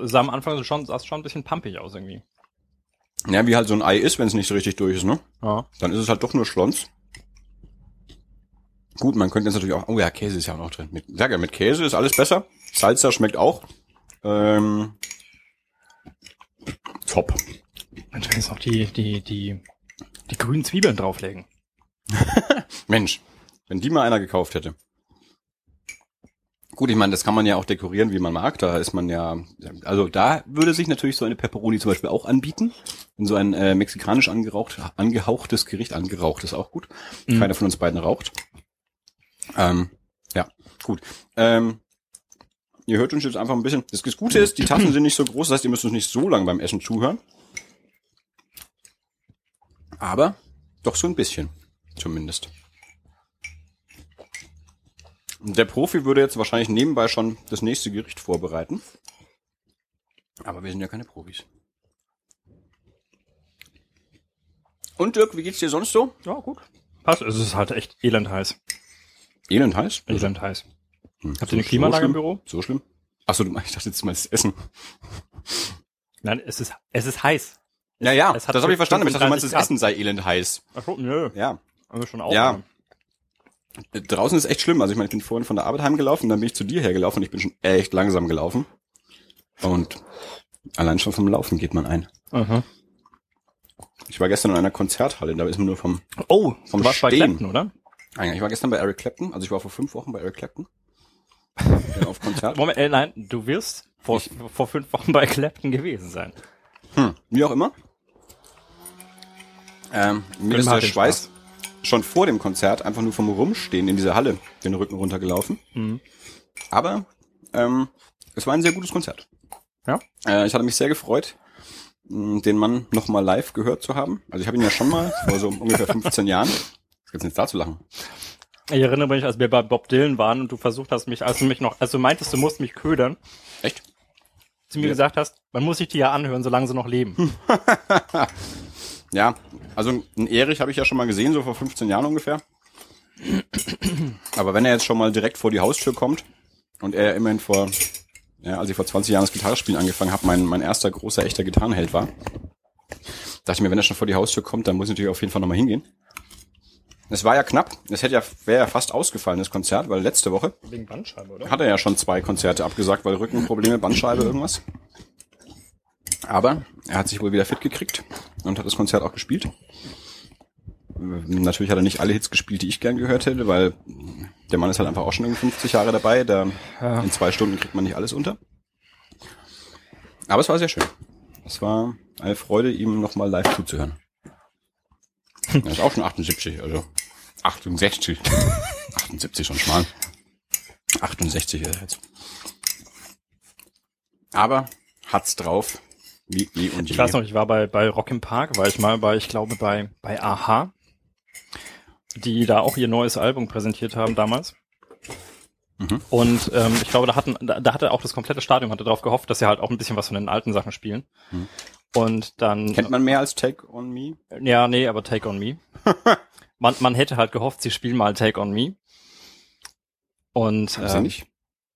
sah am Anfang schon, sah schon ein bisschen pumpig aus irgendwie. Ja, wie halt so ein Ei ist, wenn es nicht so richtig durch ist, ne? Ja. Dann ist es halt doch nur Schlons. Gut, man könnte jetzt natürlich auch, oh ja, Käse ist ja auch noch drin. Mit, sag ja, mit Käse ist alles besser. Salsa schmeckt auch. Ähm, top. Man kann jetzt noch die, die, die, die grünen Zwiebeln drauflegen. (laughs) Mensch, wenn die mal einer gekauft hätte. Gut, ich meine, das kann man ja auch dekorieren, wie man mag. Da ist man ja, also da würde sich natürlich so eine Pepperoni zum Beispiel auch anbieten. In so ein äh, mexikanisch angeraucht, angehauchtes Gericht, angeraucht ist auch gut. Mhm. Keiner von uns beiden raucht. Ähm, ja, gut. Ähm, ihr hört uns jetzt einfach ein bisschen. Das Gute ist, die Tassen sind nicht so groß, das heißt, ihr müsst uns nicht so lange beim Essen zuhören. Aber doch so ein bisschen, zumindest. Der Profi würde jetzt wahrscheinlich nebenbei schon das nächste Gericht vorbereiten. Aber wir sind ja keine Profis. Und Dirk, wie geht's dir sonst so? Ja, gut. Passt. Es ist halt echt elend heiß. Elend heiß? Elend heiß. Hm, Habt ihr eine Klimaanlage im Büro? So schlimm? Achso, ich dachte jetzt mal das Essen. Nein, es ist, es ist heiß. Ja, ja, es hat das habe ich verstanden. Ich dachte, du meinst, 35 das Essen sei elend heiß. Ach so, nö. Ja. Also schon auch. Ja. Draußen ist echt schlimm. Also ich meine, ich bin vorhin von der Arbeit heimgelaufen, dann bin ich zu dir hergelaufen und ich bin schon echt langsam gelaufen. Und allein schon vom Laufen geht man ein. Aha. Ich war gestern in einer Konzerthalle, da ist man nur vom Oh, Vom du warst bei Stehen. Clapton, oder? Eigentlich, ich war gestern bei Eric Clapton, also ich war vor fünf Wochen bei Eric Clapton. (laughs) Ja, auf Konzert. Moment, äh, nein, du wirst vor, vor fünf Wochen bei Clapton gewesen sein. Hm, wie auch immer. Ähm, mir ist der Schweiß schon vor dem Konzert einfach nur vom Rumstehen in dieser Halle den Rücken runtergelaufen. Mhm. Aber ähm, es war ein sehr gutes Konzert. Ja. Äh, ich hatte mich sehr gefreut, den Mann nochmal live gehört zu haben. Also ich habe ihn ja schon mal vor so ungefähr 15 Jahren. Was gibt's jetzt da zu lachen? Ich erinnere mich, als wir bei Bob Dylan waren und du versucht hast, mich, als du mich noch, als du meintest, du musst mich ködern, Echt? zu mir Ja. gesagt hast, man muss sich die ja anhören, solange sie noch leben. (laughs) Ja, also einen Erich habe ich ja schon mal gesehen, so vor 15 Jahren ungefähr. Aber wenn er jetzt schon mal direkt vor die Haustür kommt und er immerhin vor, ja, als ich vor 20 Jahren das Gitarrespielen angefangen habe, mein, mein erster großer echter Gitarrenheld war, dachte ich mir, wenn er schon vor die Haustür kommt, dann muss ich natürlich auf jeden Fall nochmal hingehen. Es war ja knapp, es hätte ja, wäre ja fast ausgefallen, das Konzert, weil letzte Woche Wegen Bandscheibe, oder? hat er ja schon zwei Konzerte abgesagt, weil Rückenprobleme, Bandscheibe, irgendwas. Aber er hat sich wohl wieder fit gekriegt und hat das Konzert auch gespielt. Natürlich hat er nicht alle Hits gespielt, die ich gern gehört hätte, weil der Mann ist halt einfach auch schon irgendwie 50 Jahre dabei. Da Ja. in zwei Stunden kriegt man nicht alles unter. Aber es war sehr schön. Es war eine Freude, ihm nochmal live zuzuhören. Er ist auch schon 78, also 68. 78 (laughs) schon schmal. 68 ist er jetzt. Aber hat's drauf, wie eh und je. Ich weiß noch, ich war bei, bei Rock im Park, war ich mal bei, ich glaube, bei, bei Aha, die da auch ihr neues Album präsentiert haben damals. Mhm. Und ähm, ich glaube, da hatten, da, da hatte auch das komplette Stadion hatte darauf gehofft, dass sie halt auch ein bisschen was von den alten Sachen spielen. Mhm. Und dann Kennt man mehr als Take on Me? ja, nee, aber Take on Me. (laughs) man, man hätte halt gehofft, sie spielen mal Take on Me. Und ähm, nicht?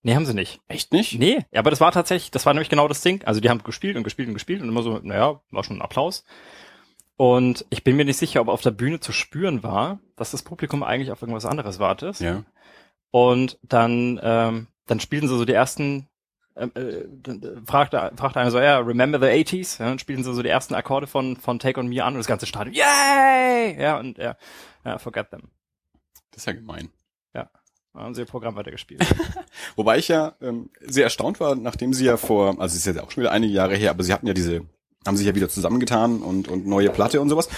Nee, haben sie nicht. Echt nicht? Nee, ja, aber das war tatsächlich, das war nämlich genau das Ding. Also die haben gespielt und gespielt und gespielt und immer so, naja, war schon ein Applaus. Und ich bin mir nicht sicher, ob auf der Bühne zu spüren war, dass das Publikum eigentlich auf irgendwas anderes wartet. Ja. Und dann, ähm, dann spielten sie so die ersten, ähm, äh, äh, fragte, fragte einer so, ja, remember the 80s? Ja, dann spielten sie so die ersten Akkorde von, von Take On Me an und das ganze Stadion, yay! Ja, und ja, ja, forget them. Das ist ja gemein. Dann haben sie ihr Programm weitergespielt. (laughs) Wobei ich ja ähm, sehr erstaunt war, nachdem sie ja vor, also es ist jetzt auch schon wieder einige Jahre her, aber sie hatten ja diese, haben sich ja wieder zusammengetan und, und neue Platte und sowas.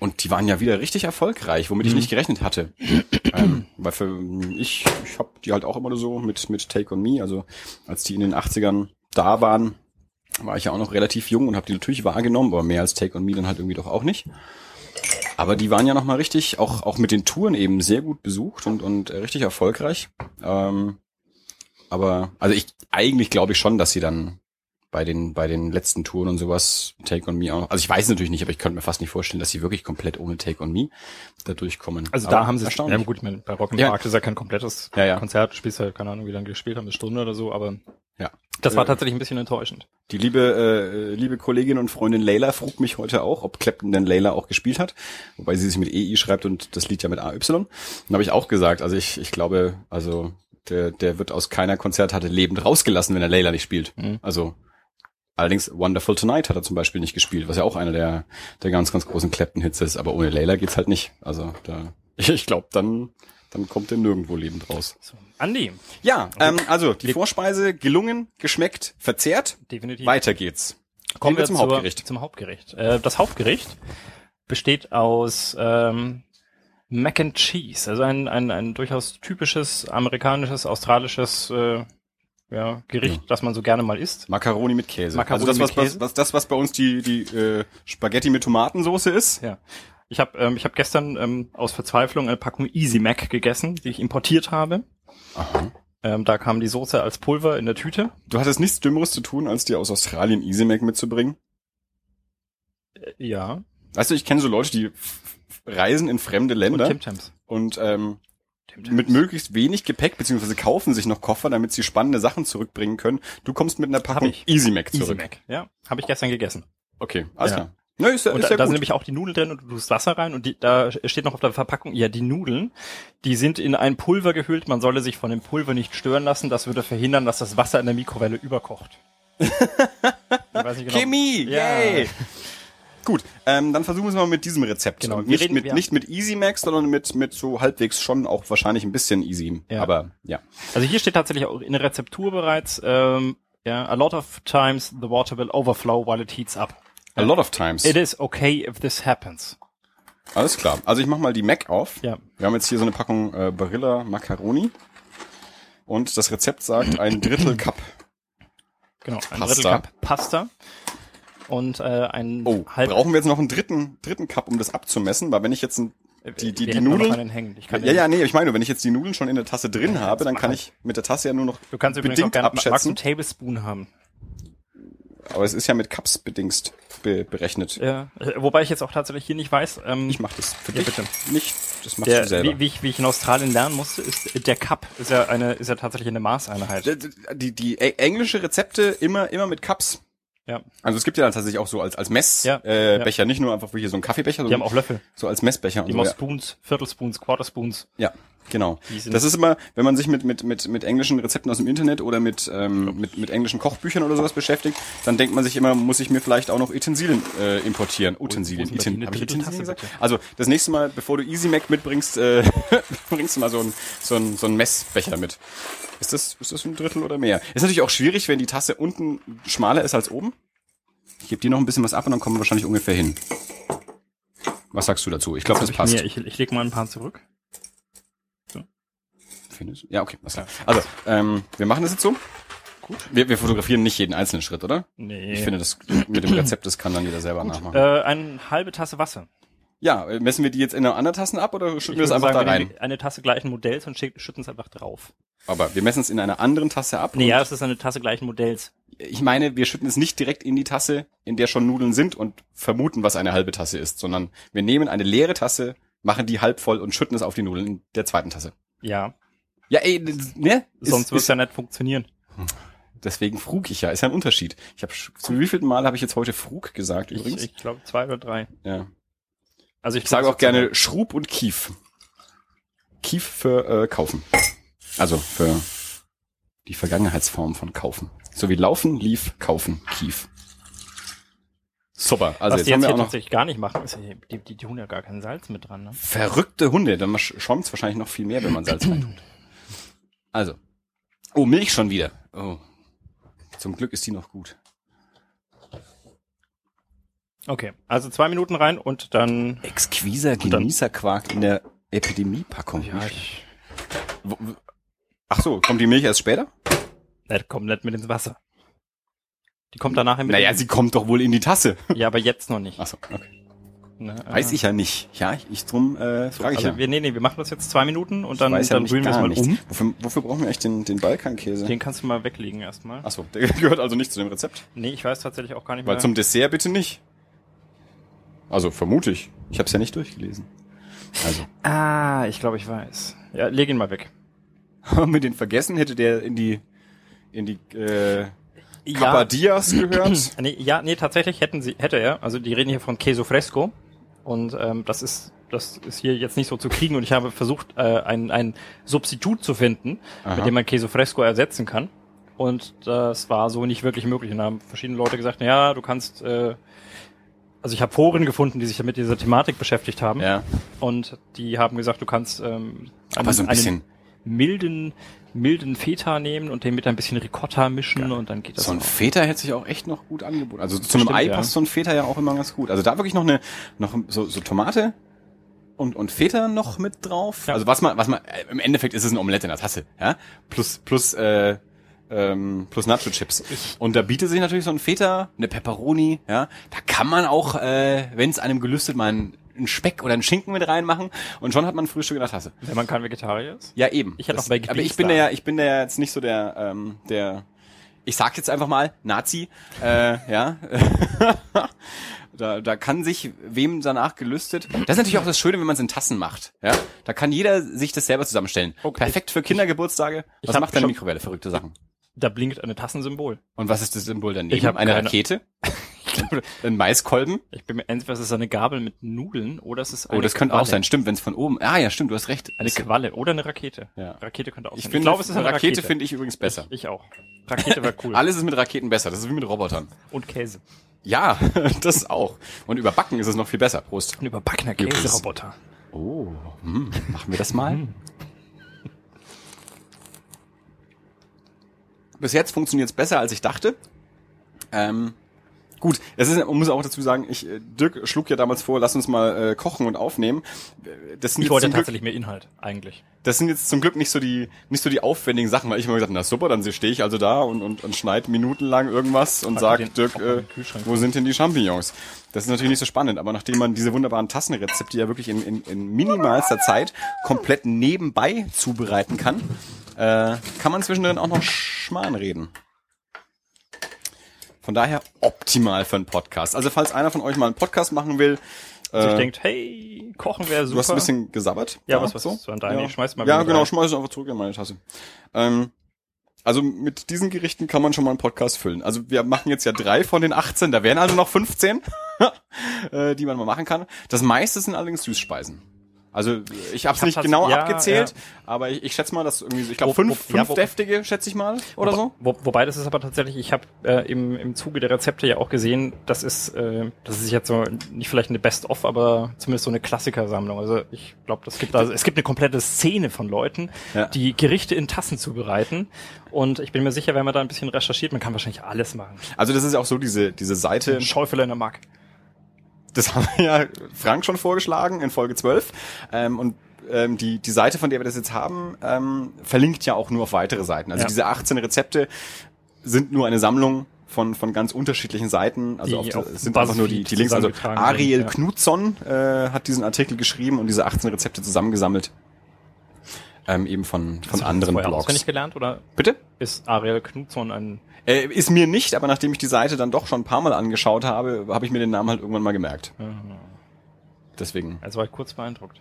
Und die waren ja wieder richtig erfolgreich, womit ich Mhm. nicht gerechnet hatte. ähm, weil für ich, ich habe die halt auch immer so mit, mit Take on Me, also als die in den 80ern da waren, war ich ja auch noch relativ jung und habe die natürlich wahrgenommen, aber mehr als Take on Me dann halt irgendwie doch auch nicht. Aber die waren ja noch mal richtig, auch auch mit den Touren eben sehr gut besucht und und äh, richtig erfolgreich. Ähm, aber also ich eigentlich glaube ich schon, dass sie dann bei den bei den letzten Touren und sowas Take on Me auch. Also ich weiß natürlich nicht, aber ich könnte mir fast nicht vorstellen, dass sie wirklich komplett ohne Take on Me da durchkommen. Also aber da haben sie, ja erstaunlich. gut, ich meine, bei Rock im Ja. Park ist ja kein komplettes Ja, ja. Konzert, du spielst halt, keine Ahnung, wie lange gespielt haben, eine Stunde oder so, aber Ja. das war Äh, tatsächlich ein bisschen enttäuschend. Die liebe, äh, liebe Kollegin und Freundin Layla frug mich heute auch, ob Clapton denn Layla auch gespielt hat, wobei sie sich mit EI schreibt und das Lied ja mit AY. Dann habe ich auch gesagt, also ich, ich glaube, also der, der wird aus keiner Konzerthalle lebend rausgelassen, wenn er Layla nicht spielt. Mhm. Also allerdings Wonderful Tonight hat er zum Beispiel nicht gespielt, was ja auch einer der, der ganz, ganz großen Clapton-Hits ist, aber ohne Layla geht's halt nicht. Also da, (laughs) ich, ich glaube, dann, dann kommt er nirgendwo lebend raus. So. Andi, Ja, ähm, also die Vorspeise gelungen, geschmeckt, verzehrt. definitiv. Weiter geht's. Kommen wir zum zur- Hauptgericht. Zum Hauptgericht. Äh, das Hauptgericht besteht aus ähm, Mac and Cheese, also ein, ein, ein durchaus typisches amerikanisches, australisches äh, ja, Gericht, Ja. das man so gerne mal isst. Macaroni mit Käse. Macaroni also das, was, mit Käse? was, was, das, was bei uns die, die äh, Spaghetti mit Tomatensoße ist. Ja. Ich habe ähm, ich hab gestern ähm, aus Verzweiflung eine Packung Easy Mac gegessen, die ich importiert habe. Aha. Ähm, da kam die Soße als Pulver in der Tüte. Du hattest nichts Dümmeres zu tun, als dir aus Australien Easy Mac mitzubringen. Äh, ja. Weißt du, ich kenne so Leute, die reisen in fremde Und Länder Tim Tams. und, ähm, mit möglichst wenig Gepäck, beziehungsweise kaufen sich noch Koffer, damit sie spannende Sachen zurückbringen können. Du kommst mit einer Packung. Easy Mac zurück. Easy Mac. Ja, habe ich gestern gegessen. Okay, alles Ja. klar. Ne, ist ja, Und ist da, ja da sind gut. nämlich auch die Nudeln drin und du tust Wasser rein und die, da steht noch auf der Verpackung, ja, die Nudeln, die sind in ein Pulver gehüllt, man solle sich von dem Pulver nicht stören lassen, das würde verhindern, dass das Wasser in der Mikrowelle überkocht. (laughs) Ich weiß nicht genau. Chemie, Ja. yay! Gut, ähm, dann versuchen wir es mal mit diesem Rezept. Genau, nicht, reden- mit, nicht mit Easy Max, sondern mit, mit so halbwegs schon auch wahrscheinlich ein bisschen easy. Ja. Aber ja. Also hier steht tatsächlich auch in der Rezeptur bereits, ähm, ja, a lot of times the water will overflow while it heats up. A lot of times. It is okay if this happens. Alles klar. Also ich mach mal die Mac auf. Ja. Wir haben jetzt hier so eine Packung äh, Barilla Macaroni. Und das Rezept sagt ein Drittel Cup. Genau, ein Pasta. Drittel Cup Pasta und äh, ein Oh, halb brauchen wir jetzt noch einen dritten, dritten Cup, um das abzumessen? Weil wenn ich jetzt ein, die, die, Wir die Nudeln, hängen. Ich kann ja, ja, nee, ich meine, wenn ich jetzt die Nudeln schon in der Tasse drin habe, dann kann mach ich mit der Tasse ja nur noch Du kannst übrigens auch gerne, magst du abschätzen. einen Tablespoon haben? Aber es ist ja mit Cups bedingst be berechnet. Ja, äh, wobei ich jetzt auch tatsächlich hier nicht weiß, ähm, Ich mach das für Ja, dich. bitte. Nicht, das machst der, du selber. wie, wie, ich, wie ich in Australien lernen musste, ist der Cup ist ja eine ist ja tatsächlich eine Maßeinheit. die, die, die englische Rezepte immer immer mit Cups. Ja. Also es gibt ja tatsächlich auch so als, als Ja, Messbecher, äh, ja. Becher, nicht nur einfach wie hier so ein Kaffeebecher, Die haben auch Löffel. so als Messbecher. und Die so, haben auch ja. Spoons, Viertelspoons, Quarterspoons. Ja, genau. Das ist immer, wenn man sich mit, mit, mit, mit englischen Rezepten aus dem Internet oder mit, ähm, mit, mit englischen Kochbüchern oder sowas beschäftigt, dann denkt man sich immer, muss ich mir vielleicht auch noch Utensilien äh, importieren. Utensilien. wo ist denn Uten, bei hab ich Utensilien gesagt? Also das nächste Mal, bevor du Easy Mac mitbringst, äh, (laughs) bringst du mal so ein, so ein, so ein Messbecher mit. Ist das, ist das ein Drittel oder mehr? Ist natürlich auch schwierig, wenn die Tasse unten schmaler ist als oben. Ich gebe dir noch ein bisschen was ab und dann kommen wir wahrscheinlich ungefähr hin. Was sagst du dazu? Ich glaube, das passt. mir, ich, ich leg mal ein paar zurück. Findest du? Ja, okay, alles klar. Also, ähm, wir machen das jetzt so. Gut. Wir, wir fotografieren nicht jeden einzelnen Schritt, oder? Nee. Ich finde, das mit dem Rezept, das kann dann jeder selber nachmachen. äh, eine halbe Tasse Wasser. ja, äh, messen wir die jetzt in einer anderen Tassen ab oder schütten wir das einfach sagen, da wir rein? nehmen Eine Tasse gleichen Modells und schütten es einfach drauf. Aber wir messen es in einer anderen Tasse ab. Nee, ja, es ist eine Tasse gleichen Modells. Ich meine, wir schütten es nicht direkt in die Tasse, in der schon Nudeln sind und vermuten, was eine halbe Tasse ist, sondern wir nehmen eine leere Tasse, machen die halb voll und schütten es auf die Nudeln in der zweiten Tasse. Ja, Ja, ey, ne? Sonst wird es ja nicht funktionieren. Deswegen frug ich ja, ist ja ein Unterschied. Ich habe zu wievielten Mal habe ich jetzt heute frug gesagt Ich, übrigens? ich glaube zwei oder drei. ja. Also ich, Ich sage auch gerne Schrub und Kief. Kief für äh, kaufen. Also für die Vergangenheitsform von kaufen. So wie laufen, lief, kaufen, Kief. Super. Also was jetzt die haben jetzt wir hier auch noch tatsächlich gar nicht machen, ist, die, die, die tun ja gar kein Salz mit dran. Ne? verrückte Hunde. Dann schäumt wahrscheinlich noch viel mehr, wenn man Salz (clears throat) reintut. Also. Oh, Milch schon wieder. Oh. Zum Glück ist die noch gut. Okay, also zwei Minuten rein und dann. Exquiser Genießerquark in der Epidemiepackung. Ja, ich, Ach so, kommt die Milch erst später? ne, die kommt nicht mit ins Wasser. Die kommt danach mit. Naja, sie kommt doch wohl in die Tasse. ja, aber jetzt noch nicht. Ach so, okay. Ne, Weiß äh, ich ja nicht. Ja, ich, drum äh, frage ich Also ja. wir, nee, nee, wir machen das jetzt zwei Minuten und dann, ja dann nicht rühren wir es mal nichts. um. Wofür, wofür brauchen wir eigentlich den, den Balkankäse? Den kannst du mal weglegen erstmal. Ach so, der (laughs) gehört also nicht zu dem Rezept. Nee, ich weiß tatsächlich auch gar nicht Weil mehr. zum Dessert bitte nicht. Also vermute ich. Ich habe es ja nicht durchgelesen. Also, (laughs) ah, ich glaube, ich weiß. Ja, leg ihn mal weg. (laughs) haben wir den vergessen? Hätte der in die in die äh, Capadias gehört? (clears throat) Nee, ja, nee, tatsächlich hätten sie, hätte er. Also die reden hier von Queso Fresco. Und ähm, das ist, das ist hier jetzt nicht so zu kriegen. Und ich habe versucht, äh, ein, ein Substitut zu finden, Aha. mit dem man Queso Fresco ersetzen kann. Und das war so nicht wirklich möglich. Und da haben verschiedene Leute gesagt, na ja, du kannst, äh, also ich habe Foren gefunden, die sich mit dieser Thematik beschäftigt haben. Ja. Und die haben gesagt, du kannst ähm, Aber so ein bisschen einen milden, milden Feta nehmen und den mit ein bisschen Ricotta mischen und dann geht das so ein auch. Feta hätte sich auch echt noch gut angeboten. Also zu einem Stimmt, Ei ja. passt so ein Feta ja auch immer ganz gut. Also da wirklich noch eine noch so, so Tomate und und Feta noch mit drauf. Ja. Also was man was man äh, im Endeffekt ist es ein Omelette in der Tasse, ja? Plus plus äh, ähm, plus Nacho Chips. Und da bietet sich natürlich so ein Feta, eine Pepperoni, ja. Da kann man auch, äh, wenn es einem gelüstet, mal einen, einen Speck oder einen Schinken mit reinmachen und schon hat man ein Frühstück in der Tasse. Wenn man kein Vegetarier ist. Ja, eben. Ich hätte Das- auch Veggie Aber ich bin da. ja, ich bin da ja jetzt nicht so der, ähm, der, ich sag jetzt einfach mal, Nazi, äh, ja. (laughs) da, da kann sich wem danach gelüstet. Das ist natürlich auch das Schöne, wenn man es in Tassen macht, ja. Da kann jeder sich das selber zusammenstellen. Okay. Perfekt für Kindergeburtstage. Ich Was macht deine Mikrowelle? Verrückte Sachen. Da blinkt eine Tassensymbol. Und was ist das Symbol daneben? Ich hab Eine keine- Rakete? (laughs) Ein Maiskolben? Ich bin mir entweder ist es eine Gabel mit Nudeln oder es ist eine Oh, das könnte auch sein. Stimmt, wenn es von oben. Ah ja, stimmt, du hast recht. Eine Das- Qualle oder eine Rakete. Ja. Rakete könnte auch ich sein. finde, ich glaube, es ist eine Rakete, Rakete. finde ich übrigens besser. Ich auch. Rakete wäre cool. (laughs) Alles ist mit Raketen besser. Das ist wie mit Robotern. Und Käse. Ja, (laughs) das auch. Und überbacken ist es noch viel besser. Prost. Ein überbackener. Käseroboter. Oh, hm, machen wir das mal? Bis jetzt funktioniert es besser, als ich dachte. Ähm, gut, es ist, man muss auch dazu sagen, ich, äh, Dirk schlug ja damals vor, lass uns mal äh, kochen und aufnehmen. Das sind, Ich wollte zum Glück, tatsächlich mehr Inhalt, eigentlich. das sind jetzt zum Glück nicht so die nicht so die aufwendigen Sachen, weil ich immer gesagt habe, na super, dann stehe ich also da und, und, und schneid minutenlang irgendwas und sag, Dirk, äh, wo sind denn die Champignons? Das ist natürlich nicht so spannend, aber nachdem man diese wunderbaren Tassenrezepte ja wirklich in, in, in minimalster Zeit komplett nebenbei zubereiten kann, äh, kann man zwischendrin auch noch Schmarrn reden. Von daher optimal für einen Podcast. Also falls einer von euch mal einen Podcast machen will, Also äh, ich denkt, hey, kochen wäre super. Du hast ein bisschen gesabbert. Ja, was- was ist so an deine? Ja, Ich schmeiß mal Ja, genau, rein. schmeiß es einfach zurück in meine Tasse. Ähm, also mit diesen Gerichten kann man schon mal einen Podcast füllen. Also wir machen jetzt ja drei von den 18, da wären also noch 15, (laughs) äh, die man mal machen kann. Das meiste sind allerdings Süßspeisen. Also ich habe es nicht hab's- genau ja, abgezählt, ja. aber ich, ich schätze mal, dass irgendwie, so- ich glaube fünf, wo- fünf ja, wo- deftige, schätze ich mal, oder so. Wo, wobei das ist aber tatsächlich, ich habe äh, im, im Zuge der Rezepte ja auch gesehen, das ist, äh, das ist jetzt so nicht vielleicht eine Best-of, aber zumindest so eine Klassikersammlung. Also ich glaube, das gibt also es gibt eine komplette Szene von Leuten, die Gerichte in Tassen zubereiten. Und ich bin mir sicher, wenn man da ein bisschen recherchiert, man kann wahrscheinlich alles machen. Also das ist ja auch so diese diese Seite, Schäufele in der Mark. Das (laughs) haben wir ja Frank schon vorgeschlagen in Folge 12. Ähm, und ähm, die, die Seite, von der wir das jetzt haben, ähm, verlinkt ja auch nur auf weitere Seiten. Also Ja. diese 18 Rezepte sind nur eine Sammlung von, von ganz unterschiedlichen Seiten. Also Die auf, sind einfach nur die, die Links. Also Ariel ja. Knudson äh, hat diesen Artikel geschrieben und diese 18 Rezepte zusammengesammelt. Ähm, eben von, von anderen Vorher Blogs. auswendig gelernt oder Bitte? ist Ariel Knudson ein Äh, ist mir nicht, aber nachdem ich die Seite dann doch schon ein paar Mal angeschaut habe, habe ich mir den Namen halt irgendwann mal gemerkt. Deswegen. also war ich kurz beeindruckt.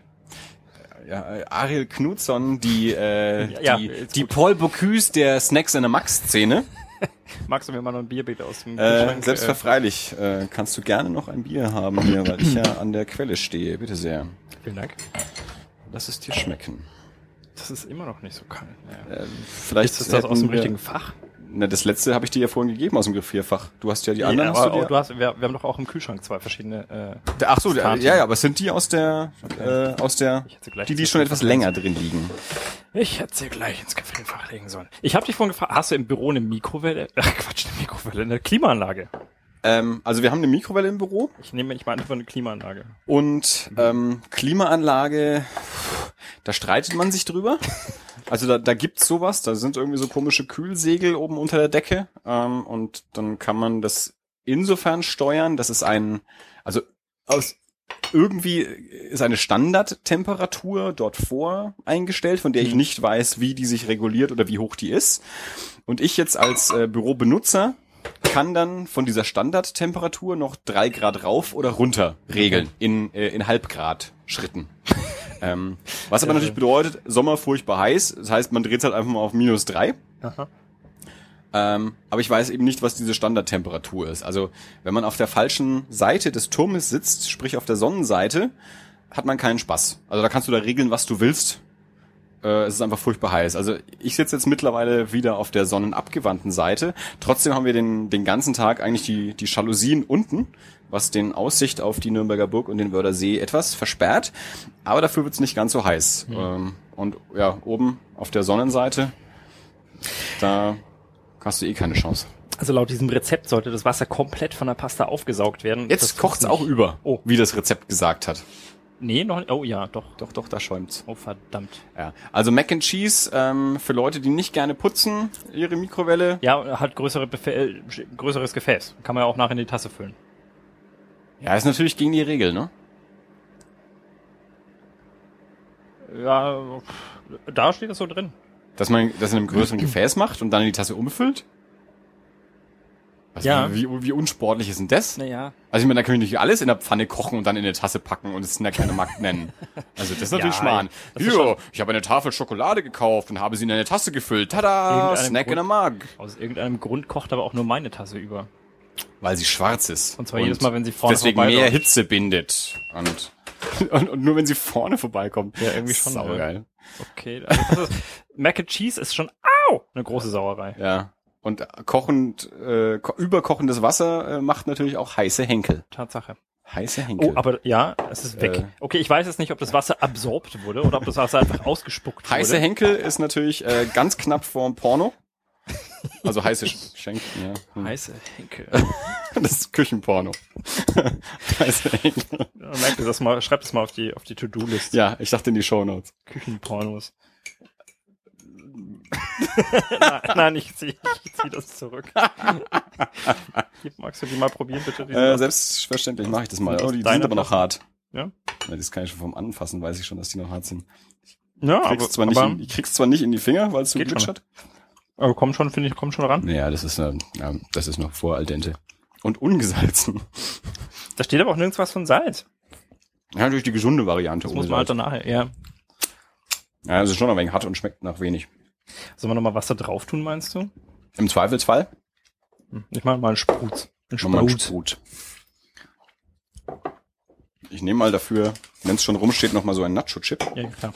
Ja, äh, Ariel Knudson, die, äh, (laughs) Ja, die, ist die. Paul Bocuse der Snacks in der Max-Szene. (laughs) Magst du mir mal noch ein Bier bitte aus dem Äh, Kühlschrank, selbstverfreilich äh, kannst du gerne noch ein Bier haben hier, weil ich ja (clears throat) an der Quelle stehe. Bitte sehr. Vielen Dank. Lass es dir schmecken. Das ist immer noch nicht so kalt. Ja. Äh, vielleicht Ist das aus dem richtigen Fach? Na, das letzte habe ich dir ja vorhin gegeben aus dem Gefrierfach. Du hast ja die anderen. Ja, hast aber du dir, du hast, wir, wir haben doch auch im Kühlschrank zwei verschiedene. Äh, Ach so, ja, ja, aber es sind die aus der, äh, aus der, die, die schon etwas länger drin liegen. ich hätte sie gleich ins Gefrierfach legen sollen. Ich habe dich vorhin gefragt, hast du im Büro eine Mikrowelle? Ach Quatsch, eine Mikrowelle, eine Klimaanlage. Ähm, also wir haben eine Mikrowelle im Büro Ich nehme nicht mal einfach eine Klimaanlage. und ähm, Klimaanlage, da streitet man sich drüber. Also da, da gibt's sowas, da sind irgendwie so komische Kühlsegel oben unter der Decke ähm, und dann kann man das insofern steuern, dass es ein, also aus irgendwie ist eine Standardtemperatur dort voreingestellt, von der ich nicht weiß, wie die sich reguliert oder wie hoch die ist. Und ich jetzt als äh, Bürobenutzer kann dann von dieser Standardtemperatur noch drei Grad rauf oder runter regeln in, äh, in Halbgrad Schritten. (laughs) ähm, was aber natürlich bedeutet, Sommer furchtbar heiß. Das heißt, man dreht halt einfach mal auf minus drei. Aha. Ähm, aber ich weiß eben nicht, was diese Standardtemperatur ist. Also wenn man auf der falschen Seite des Turmes sitzt, sprich auf der Sonnenseite, hat man keinen Spaß. Also da kannst du da regeln, was du willst. Äh, es ist einfach furchtbar heiß. Also ich sitze jetzt mittlerweile wieder auf der sonnenabgewandten Seite. Trotzdem haben wir den, den ganzen Tag eigentlich die, die Jalousien unten, was den Aussicht auf die Nürnberger Burg und den Wörder See etwas versperrt. Aber dafür wird's nicht ganz so heiß. Ähm, und ja, oben auf der Sonnenseite, da hast du eh keine Chance. Also laut diesem Rezept sollte das Wasser komplett von der Pasta aufgesaugt werden. Jetzt kocht's auch über, Oh. wie das Rezept gesagt hat. Nee, noch nicht. Oh ja, doch. Doch, doch, da schäumt's. Oh verdammt. Ja. Also Mac and Cheese ähm, für Leute, die nicht gerne putzen, ihre Mikrowelle. Ja, hat größere Befä äh, größeres Gefäß. Kann man ja auch nach in die Tasse füllen. Ja, ist natürlich gegen die Regel, ne? Ja, da steht das so drin. Dass man das in einem größeren Gefäß macht und dann in die Tasse umfüllt. Was, Ja. Wie, wie unsportlich ist denn das? Naja. Also ich meine, da können wir nicht alles in der Pfanne kochen und dann in eine Tasse packen und es in der kleine Markt nennen. Also das ist (laughs) natürlich Ja, schmarrn. schon- ich habe eine Tafel Schokolade gekauft und habe sie in eine Tasse gefüllt. Tada, Snack in Grund- der Mark. Aus irgendeinem Grund kocht aber auch nur meine Tasse über. Weil sie schwarz ist. Und zwar jedes Mal, wenn sie vorne Deswegen mehr Hitze bindet. Und, (laughs) und, und nur wenn sie vorne vorbeikommt. Ja, irgendwie schon, Saugeil. Okay. Also Mac and Cheese ist schon, au, eine große Sauerei. Ja. Und kochend, äh, ko überkochendes Wasser äh, macht natürlich auch heiße Henkel. Tatsache. Heiße Henkel. Oh, aber ja, es ist weg. Äh. Okay, ich weiß jetzt nicht, ob das Wasser absorbt wurde oder ob das Wasser einfach ausgespuckt heiße wurde. Henkel ist natürlich äh, ganz knapp vorm Porno. Also heiße Sch- (laughs) Schenken, ja. Hm. Heiße Henkel. (laughs) Das ist Küchenporno. (laughs) heiße Henkel. Merkt ihr das mal, schreibt es mal auf die, auf die To-Do-List. Ja, ich dachte in die Shownotes. Küchenpornos. Nein, nein, ich zieh, ich zieh das zurück. Magst du die mal probieren, bitte? Äh, selbstverständlich mache ich das mal. Oh, die deine sind aber noch hart. Ja? Ja, das kann ich schon vom Anfassen, weiß ich schon, dass die noch hart sind. ja, Ich aber, krieg's, zwar nicht aber, in, ich krieg's zwar nicht in die Finger, weil es so schon. glitschert. aber komm schon, finde ich, komm schon ran. Naja, das ist, äh, ja, das ist noch vor al dente. Und ungesalzen. Da steht aber auch nirgends was von Salz. Ja, natürlich die gesunde Variante. Das muss man halt nachher, ja. Ja, es ist schon ein wenig hart und schmeckt nach wenig. Sollen wir nochmal Wasser drauf tun, meinst du? Im Zweifelsfall. Hm, Ich mache mal einen Sprutz. Einen Nochmal einen. Sprut. Ich nehme mal dafür, wenn es schon rumsteht, nochmal so einen Nacho-Chip Ja, klar.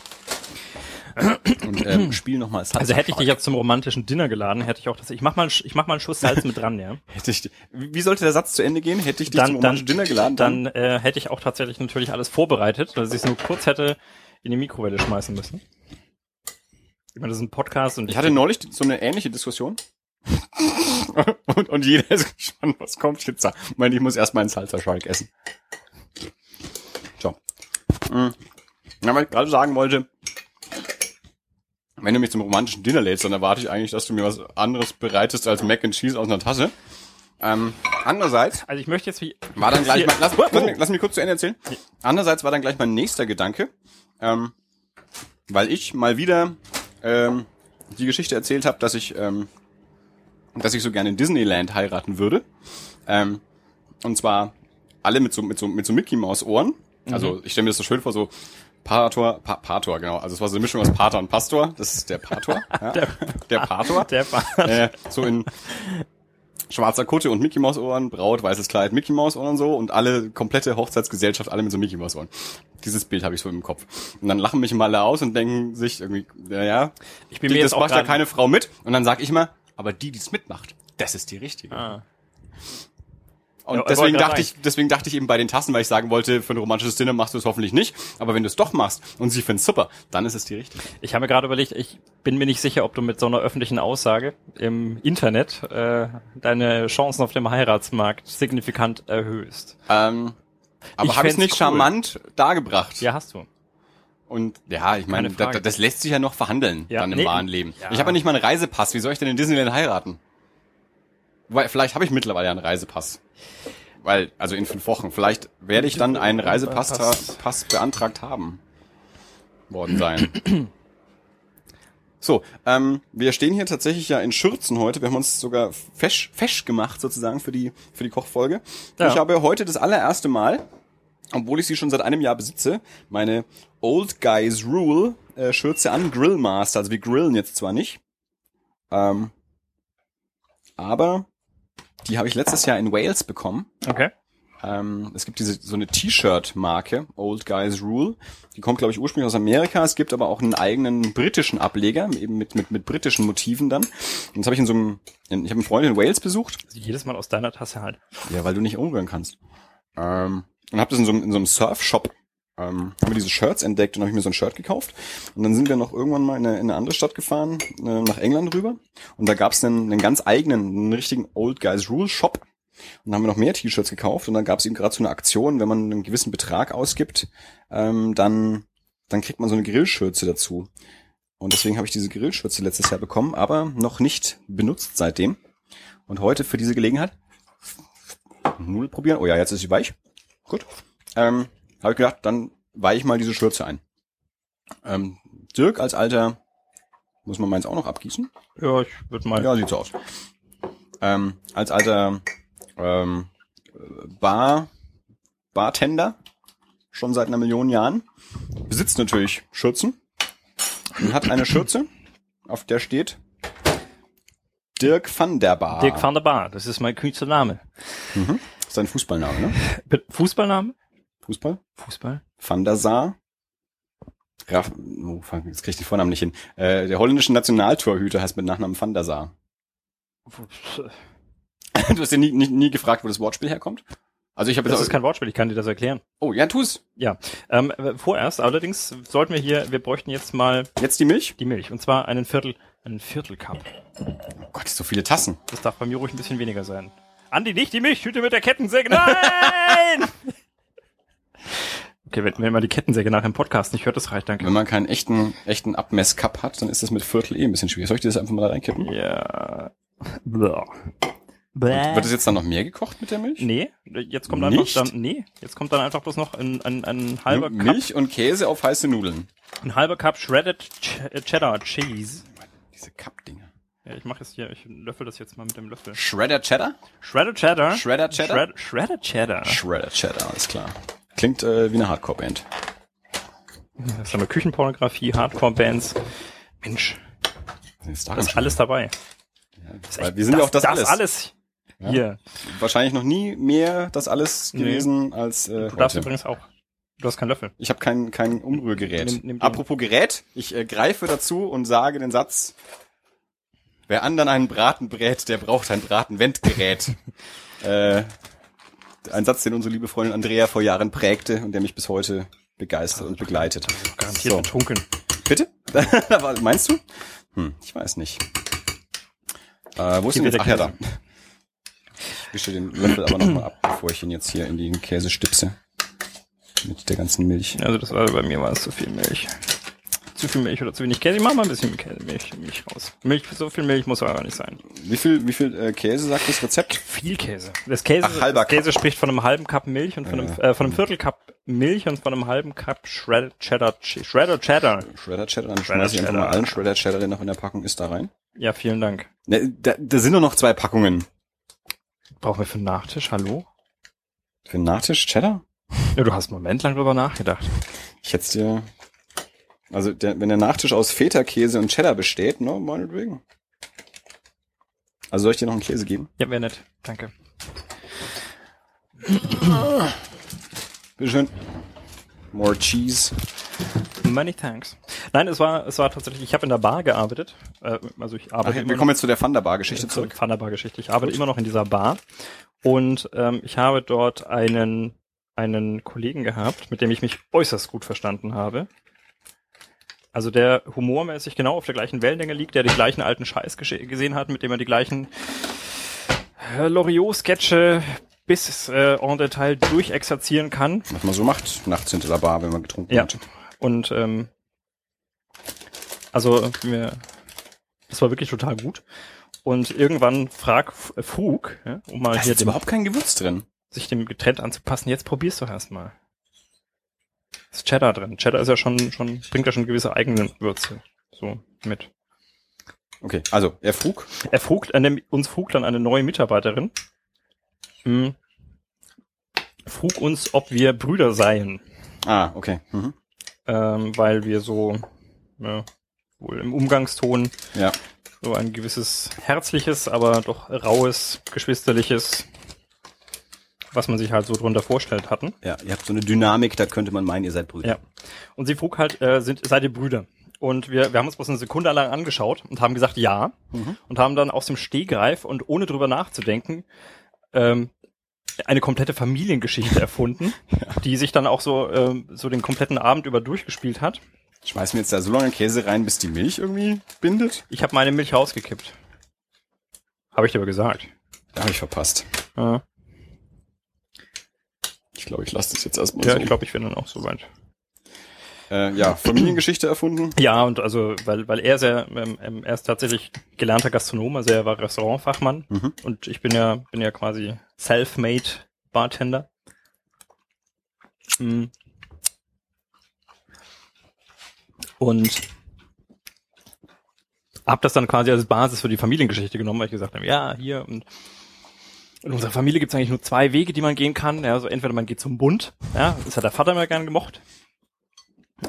und ähm, (clears throat) spiele nochmal Salsa. Also hätte ich dich jetzt zum romantischen Dinner geladen, hätte ich auch das. Ich mach mal, ich mach mal einen Schuss Salz mit dran, ja. (laughs) Hätte ich, wie sollte der Satz zu Ende gehen? Hätte ich dich zum Dann, dann, romantischen Dinner geladen? dann äh, hätte ich auch tatsächlich natürlich alles vorbereitet, dass ich es nur kurz hätte in die Mikrowelle schmeißen müssen. Ich meine, das ist ein Podcast und Ich hatte neulich so eine ähnliche Diskussion. (laughs) und, und jeder ist gespannt, was kommt jetzt da. Ich meine, ich muss erstmal einen Salsa-Schalk essen. So. Mhm. Na, was ich gerade sagen wollte, wenn du mich zum romantischen Dinner lädst, dann erwarte ich eigentlich, dass du mir was anderes bereitest als Mac and Cheese aus einer Tasse. Ähm, andererseits Also ich möchte jetzt wie war dann gleich mal, lass, lass, mich, lass mich kurz zu Ende erzählen. Andererseits war dann gleich mein nächster Gedanke, ähm, weil ich mal wieder ähm, die Geschichte erzählt habe, dass ich, ähm, dass ich so gerne in Disneyland heiraten würde. Ähm, und zwar alle mit so mit so mit so Mickey Maus Ohren. Also ich stelle mir das so schön vor, so Pator, pa Pator, genau. Also es war so eine Mischung aus Pater und Pastor. Das ist der Pator. (laughs) ja. Der- der Pator (laughs) der war äh, so in schwarzer Kutte und Mickey Maus Ohren, Braut, weißes Kleid, Mickey Maus Ohren und so und alle komplette Hochzeitsgesellschaft, alle mit so Mickey Maus Ohren. Dieses Bild habe ich so im Kopf. Und dann lachen mich mal alle aus und denken sich irgendwie, naja, Ich bin die, mir das jetzt macht ja keine Frau mit. Und dann sag ich mal, aber die, die es mitmacht, das ist die richtige. Ah. Und Ja, deswegen dachte ich, deswegen dachte ich eben bei den Tassen, weil ich sagen wollte, für ein romantisches Dinner machst du es hoffentlich nicht. Aber wenn du es doch machst und sie findet super, dann ist es die richtige. Ich habe mir gerade überlegt, ich bin mir nicht sicher, ob du mit so einer öffentlichen Aussage im Internet äh, deine Chancen auf dem Heiratsmarkt signifikant erhöhst. Ähm, aber Ich habe ich es nicht cool. charmant dargebracht? Ja, hast du. Und ja, ich meine, Keine Frage. da, das lässt sich ja noch verhandeln Ja, dann im nee. wahren Leben. Ja. Ich habe ja nicht mal einen Reisepass. Wie soll ich denn in Disneyland heiraten? Weil vielleicht habe ich mittlerweile ja einen Reisepass. Weil, also in fünf Wochen. Vielleicht werde ich dann einen Reisepass Pass. Pass beantragt haben. Worden sein. So, ähm, wir stehen hier tatsächlich ja in Schürzen heute. Wir haben uns sogar fesch, fesch gemacht sozusagen für die, für die Kochfolge. Ja. Ich habe heute das allererste Mal, obwohl ich sie schon seit einem Jahr besitze, meine Old Guys Rule äh, Schürze an Grillmaster. Also wir grillen jetzt zwar nicht, ähm, aber die habe ich letztes Jahr in Wales bekommen. Okay. Ähm, es gibt diese so eine T-Shirt-Marke, Old Guys Rule. Die kommt, glaube ich, ursprünglich aus Amerika. Es gibt aber auch einen eigenen britischen Ableger, eben mit, mit, mit britischen Motiven dann. Und das habe ich in so einem, in, ich habe einen Freund in Wales besucht. Also jedes Mal aus deiner Tasse halt. Ja, weil du nicht umrühren kannst. Ähm, und habe das in so, einem- in so einem Surf-Shop, ähm, haben wir diese Shirts entdeckt und habe ich mir so ein Shirt gekauft. Und dann sind wir noch irgendwann mal in eine, in eine andere Stadt gefahren, äh, nach England rüber. Und da gab es einen, einen ganz eigenen, einen richtigen Old Guys Rule Shop. Und dann haben wir noch mehr T-Shirts gekauft und dann gab es eben gerade so eine Aktion, wenn man einen gewissen Betrag ausgibt, ähm, dann, dann kriegt man so eine Grillschürze dazu. Und deswegen habe ich diese Grillschürze letztes Jahr bekommen, aber noch nicht benutzt seitdem. Und heute für diese Gelegenheit Null probieren. Oh ja, jetzt ist sie weich. Gut. Ähm, habe ich gedacht, dann weiche ich mal diese Schürze ein. Ähm, Dirk als alter, muss man meins auch noch abgießen? Ja, ich würde mal. Ja, sieht so aus. Ähm, als alter ähm, Bar, Bartender, schon seit einer Million Jahren, besitzt natürlich Schürzen und hat eine Schürze, auf der steht Dirk van der Bar. Dirk van der Bar, das ist mein Künstlername. Mhm. Das ist sein Fußballname, ne? Fußballname? Fußball? Fußball? Van der Sar. Raff, oh, jetzt krieg ich den Vornamen nicht hin. Äh, der holländische Nationaltorhüter heißt mit Nachnamen Van der Sar. (laughs) Du hast ja nie, nie, nie gefragt, wo das Wortspiel herkommt? Also ich habe Das ist kein Wortspiel, ich kann dir das erklären. Oh, ja, tu's. Ja, ähm, äh, vorerst allerdings sollten wir hier, wir bräuchten jetzt mal Jetzt die Milch? die Milch und zwar einen Viertel, einen Viertelcup. Oh Gott, so viele Tassen. Das darf bei mir ruhig ein bisschen weniger sein. Andi, nicht die Milchschüte mit der Kettensäge. Nein! (laughs) okay, wenn, wenn man die Kettensäge nach dem Podcast nicht hört, das reicht, danke. Wenn man keinen echten, echten Abmesscup hat, dann ist das mit Viertel eh ein bisschen schwierig. Soll ich dir das einfach mal da reinkippen? Ja. Blah. Bäh. Wird das jetzt dann noch mehr gekocht mit der Milch? Nee, jetzt kommt Nicht? einfach dann, nee, jetzt kommt dann einfach bloß noch ein, ein, ein halber Nur Cup, Milch und Käse auf heiße Nudeln. ein halber Cup Shredded Ch äh, Cheddar Cheese. Diese Cup-Dinger. Ja, ich mache es hier, ich löffel das jetzt mal mit dem Löffel. Shredder Cheddar? Shredded Cheddar. Shredder Cheddar? Shred Shredded Cheddar. Shredder Cheddar, alles klar. Klingt äh, wie eine Hardcore-Band. Das haben wir Küchenpornografie, Hardcore-Bands. Mensch. Ist Das ist alles dabei. Das ist echt- wir sind ja auch das, das alles. alles Ja. hier. Wahrscheinlich noch nie mehr das alles Nee. gewesen als äh, Du darfst heute. übrigens auch. Du hast keinen Löffel. Ich habe kein, kein Umrührgerät. Nimm- nimm. Apropos Gerät, ich äh, greife dazu und sage den Satz, wer anderen einen Braten brät, der braucht ein Bratenwendgerät. (laughs) äh, ein Satz, den unsere liebe Freundin Andrea vor Jahren prägte und der mich bis heute begeistert und begleitet. Garantiert So. betrunken. Bitte? (laughs) Meinst du? Hm, ich weiß nicht. Äh, wo ist denn jetzt? Ach ja, da. (laughs) Ich wische den Löffel aber nochmal ab, bevor ich ihn jetzt hier in die Käse stipse. Mit der ganzen Milch. Also das war bei mir war es zu viel Milch. Zu viel Milch oder zu wenig Käse. Ich mach mal ein bisschen Milch, Milch raus. Milch, so viel Milch muss aber nicht sein. Wie viel, wie viel äh, Käse sagt das Rezept? Viel Käse. Das Käse, Ach, halber das Käse spricht von einem halben Cup Milch und von einem, äh, von einem Viertel Cup Milch und von einem halben Cup Shredded Cheddar, Che- Shredded Cheddar. Shredder Cheddar, dann Shredder schmeiß ich einfach mal allen Shredder Cheddar, der noch in der Packung ist, da rein. Ja, vielen Dank. Ne, da, da sind nur noch zwei Packungen. Brauchen wir für einen Nachtisch? Hallo? Für einen Nachtisch Cheddar? Ja, du hast einen Moment lang drüber nachgedacht. Ich hätte dir, also der, wenn der Nachtisch aus Feta-Käse und Cheddar besteht, ne, meinetwegen. Also soll ich dir noch einen Käse geben? Ja, wäre nett. Danke. Bitteschön. More cheese. Many thanks. Nein, es war, es war tatsächlich, ich habe in der Bar gearbeitet. Äh, also ich Ach, arbeite immer wir kommen jetzt zu der Thunderbar-Geschichte zurück. Thunderbar-Geschichte. Ich arbeite immer noch in dieser Bar und ähm, ich habe dort einen einen Kollegen gehabt, mit dem ich mich äußerst gut verstanden habe. Also der humormäßig genau auf der gleichen Wellenlänge liegt, der die gleichen alten Scheiß gesehen hat, mit dem er die gleichen äh, Loriot-Sketche bis äh, en Detail durchexerzieren kann. Was man so macht, nachts hinter der Bar, wenn man getrunken Ja. hat. Und ähm, also mir, das war wirklich total gut. Und irgendwann frag Fug, ja, um mal Da ist hier jetzt überhaupt kein Gewürz drin. sich dem Getränk anzupassen. Jetzt probier's doch erstmal. Ist Cheddar drin. Cheddar ist ja schon, schon, bringt ja schon gewisse eigene Würze. So, mit. Okay, also, er frug. Er frug, äh, uns frug dann eine neue Mitarbeiterin, hm, frug uns, ob wir Brüder seien. Ah, okay. Mhm. ähm, weil wir so ja, wohl im Umgangston Ja. so ein gewisses herzliches, aber doch raues, geschwisterliches, was man sich halt so drunter vorstellt hatten. Ja, ihr habt so eine Dynamik, da könnte man meinen, ihr seid Brüder. Ja. Und sie frug halt, äh, sind, seid ihr Brüder? Und wir, wir haben uns bloß eine Sekunde lang angeschaut und haben gesagt, ja. Und haben dann aus dem Stehgreif und ohne drüber nachzudenken, ähm, eine komplette Familiengeschichte erfunden, (laughs) die sich dann auch so, ähm, so den kompletten Abend über durchgespielt hat. Schmeißen wir jetzt da so lange Käse rein, bis die Milch irgendwie bindet? Ich habe meine Milch rausgekippt. Habe ich dir aber gesagt. Da habe ich verpasst. Ja, Ich glaube, ich lasse das jetzt erstmal ja so. ich glaube, ich bin dann auch soweit. äh, ja, Familiengeschichte erfunden. Ja, und also, weil, weil er sehr, ähm, ähm, er ist tatsächlich gelernter Gastronom, also er war Restaurantfachmann Mhm. und ich bin ja, bin ja quasi self-made Bartender. Mhm. Und hab das dann quasi als Basis für die Familiengeschichte genommen, weil ich gesagt habe, ja, hier und in unserer Familie gibt es eigentlich nur zwei Wege, die man gehen kann. Ja, also entweder man geht zum Bund, ja, das hat der Vater immer gern gemocht.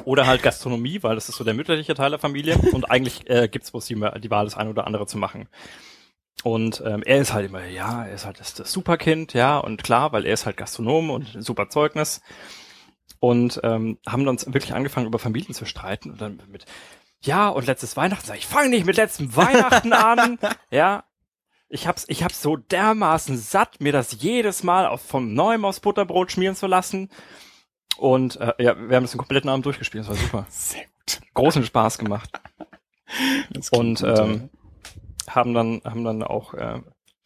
Oder halt Gastronomie, weil das ist so der mütterliche Teil der Familie. Und eigentlich äh, gibt's bloß die, die Wahl, das eine oder andere zu machen. Und ähm, er ist halt immer, ja, er ist halt das, das Superkind, ja, und klar, weil er ist halt Gastronom und ein super Zeugnis. Und ähm, haben dann wirklich angefangen, über Familien zu streiten und dann mit, ja, und letztes Weihnachten, sag ich, fang nicht mit letztem Weihnachten an, (laughs) ja. Ich hab's, ich hab's so dermaßen satt, mir das jedes Mal auf, vom Neuem aufs Butterbrot schmieren zu lassen. Und äh, ja, wir haben das den kompletten Abend durchgespielt, das war super. (laughs) Sehr gut. Großen Spaß gemacht. Das Und gut, ähm, haben dann, haben dann auch, äh,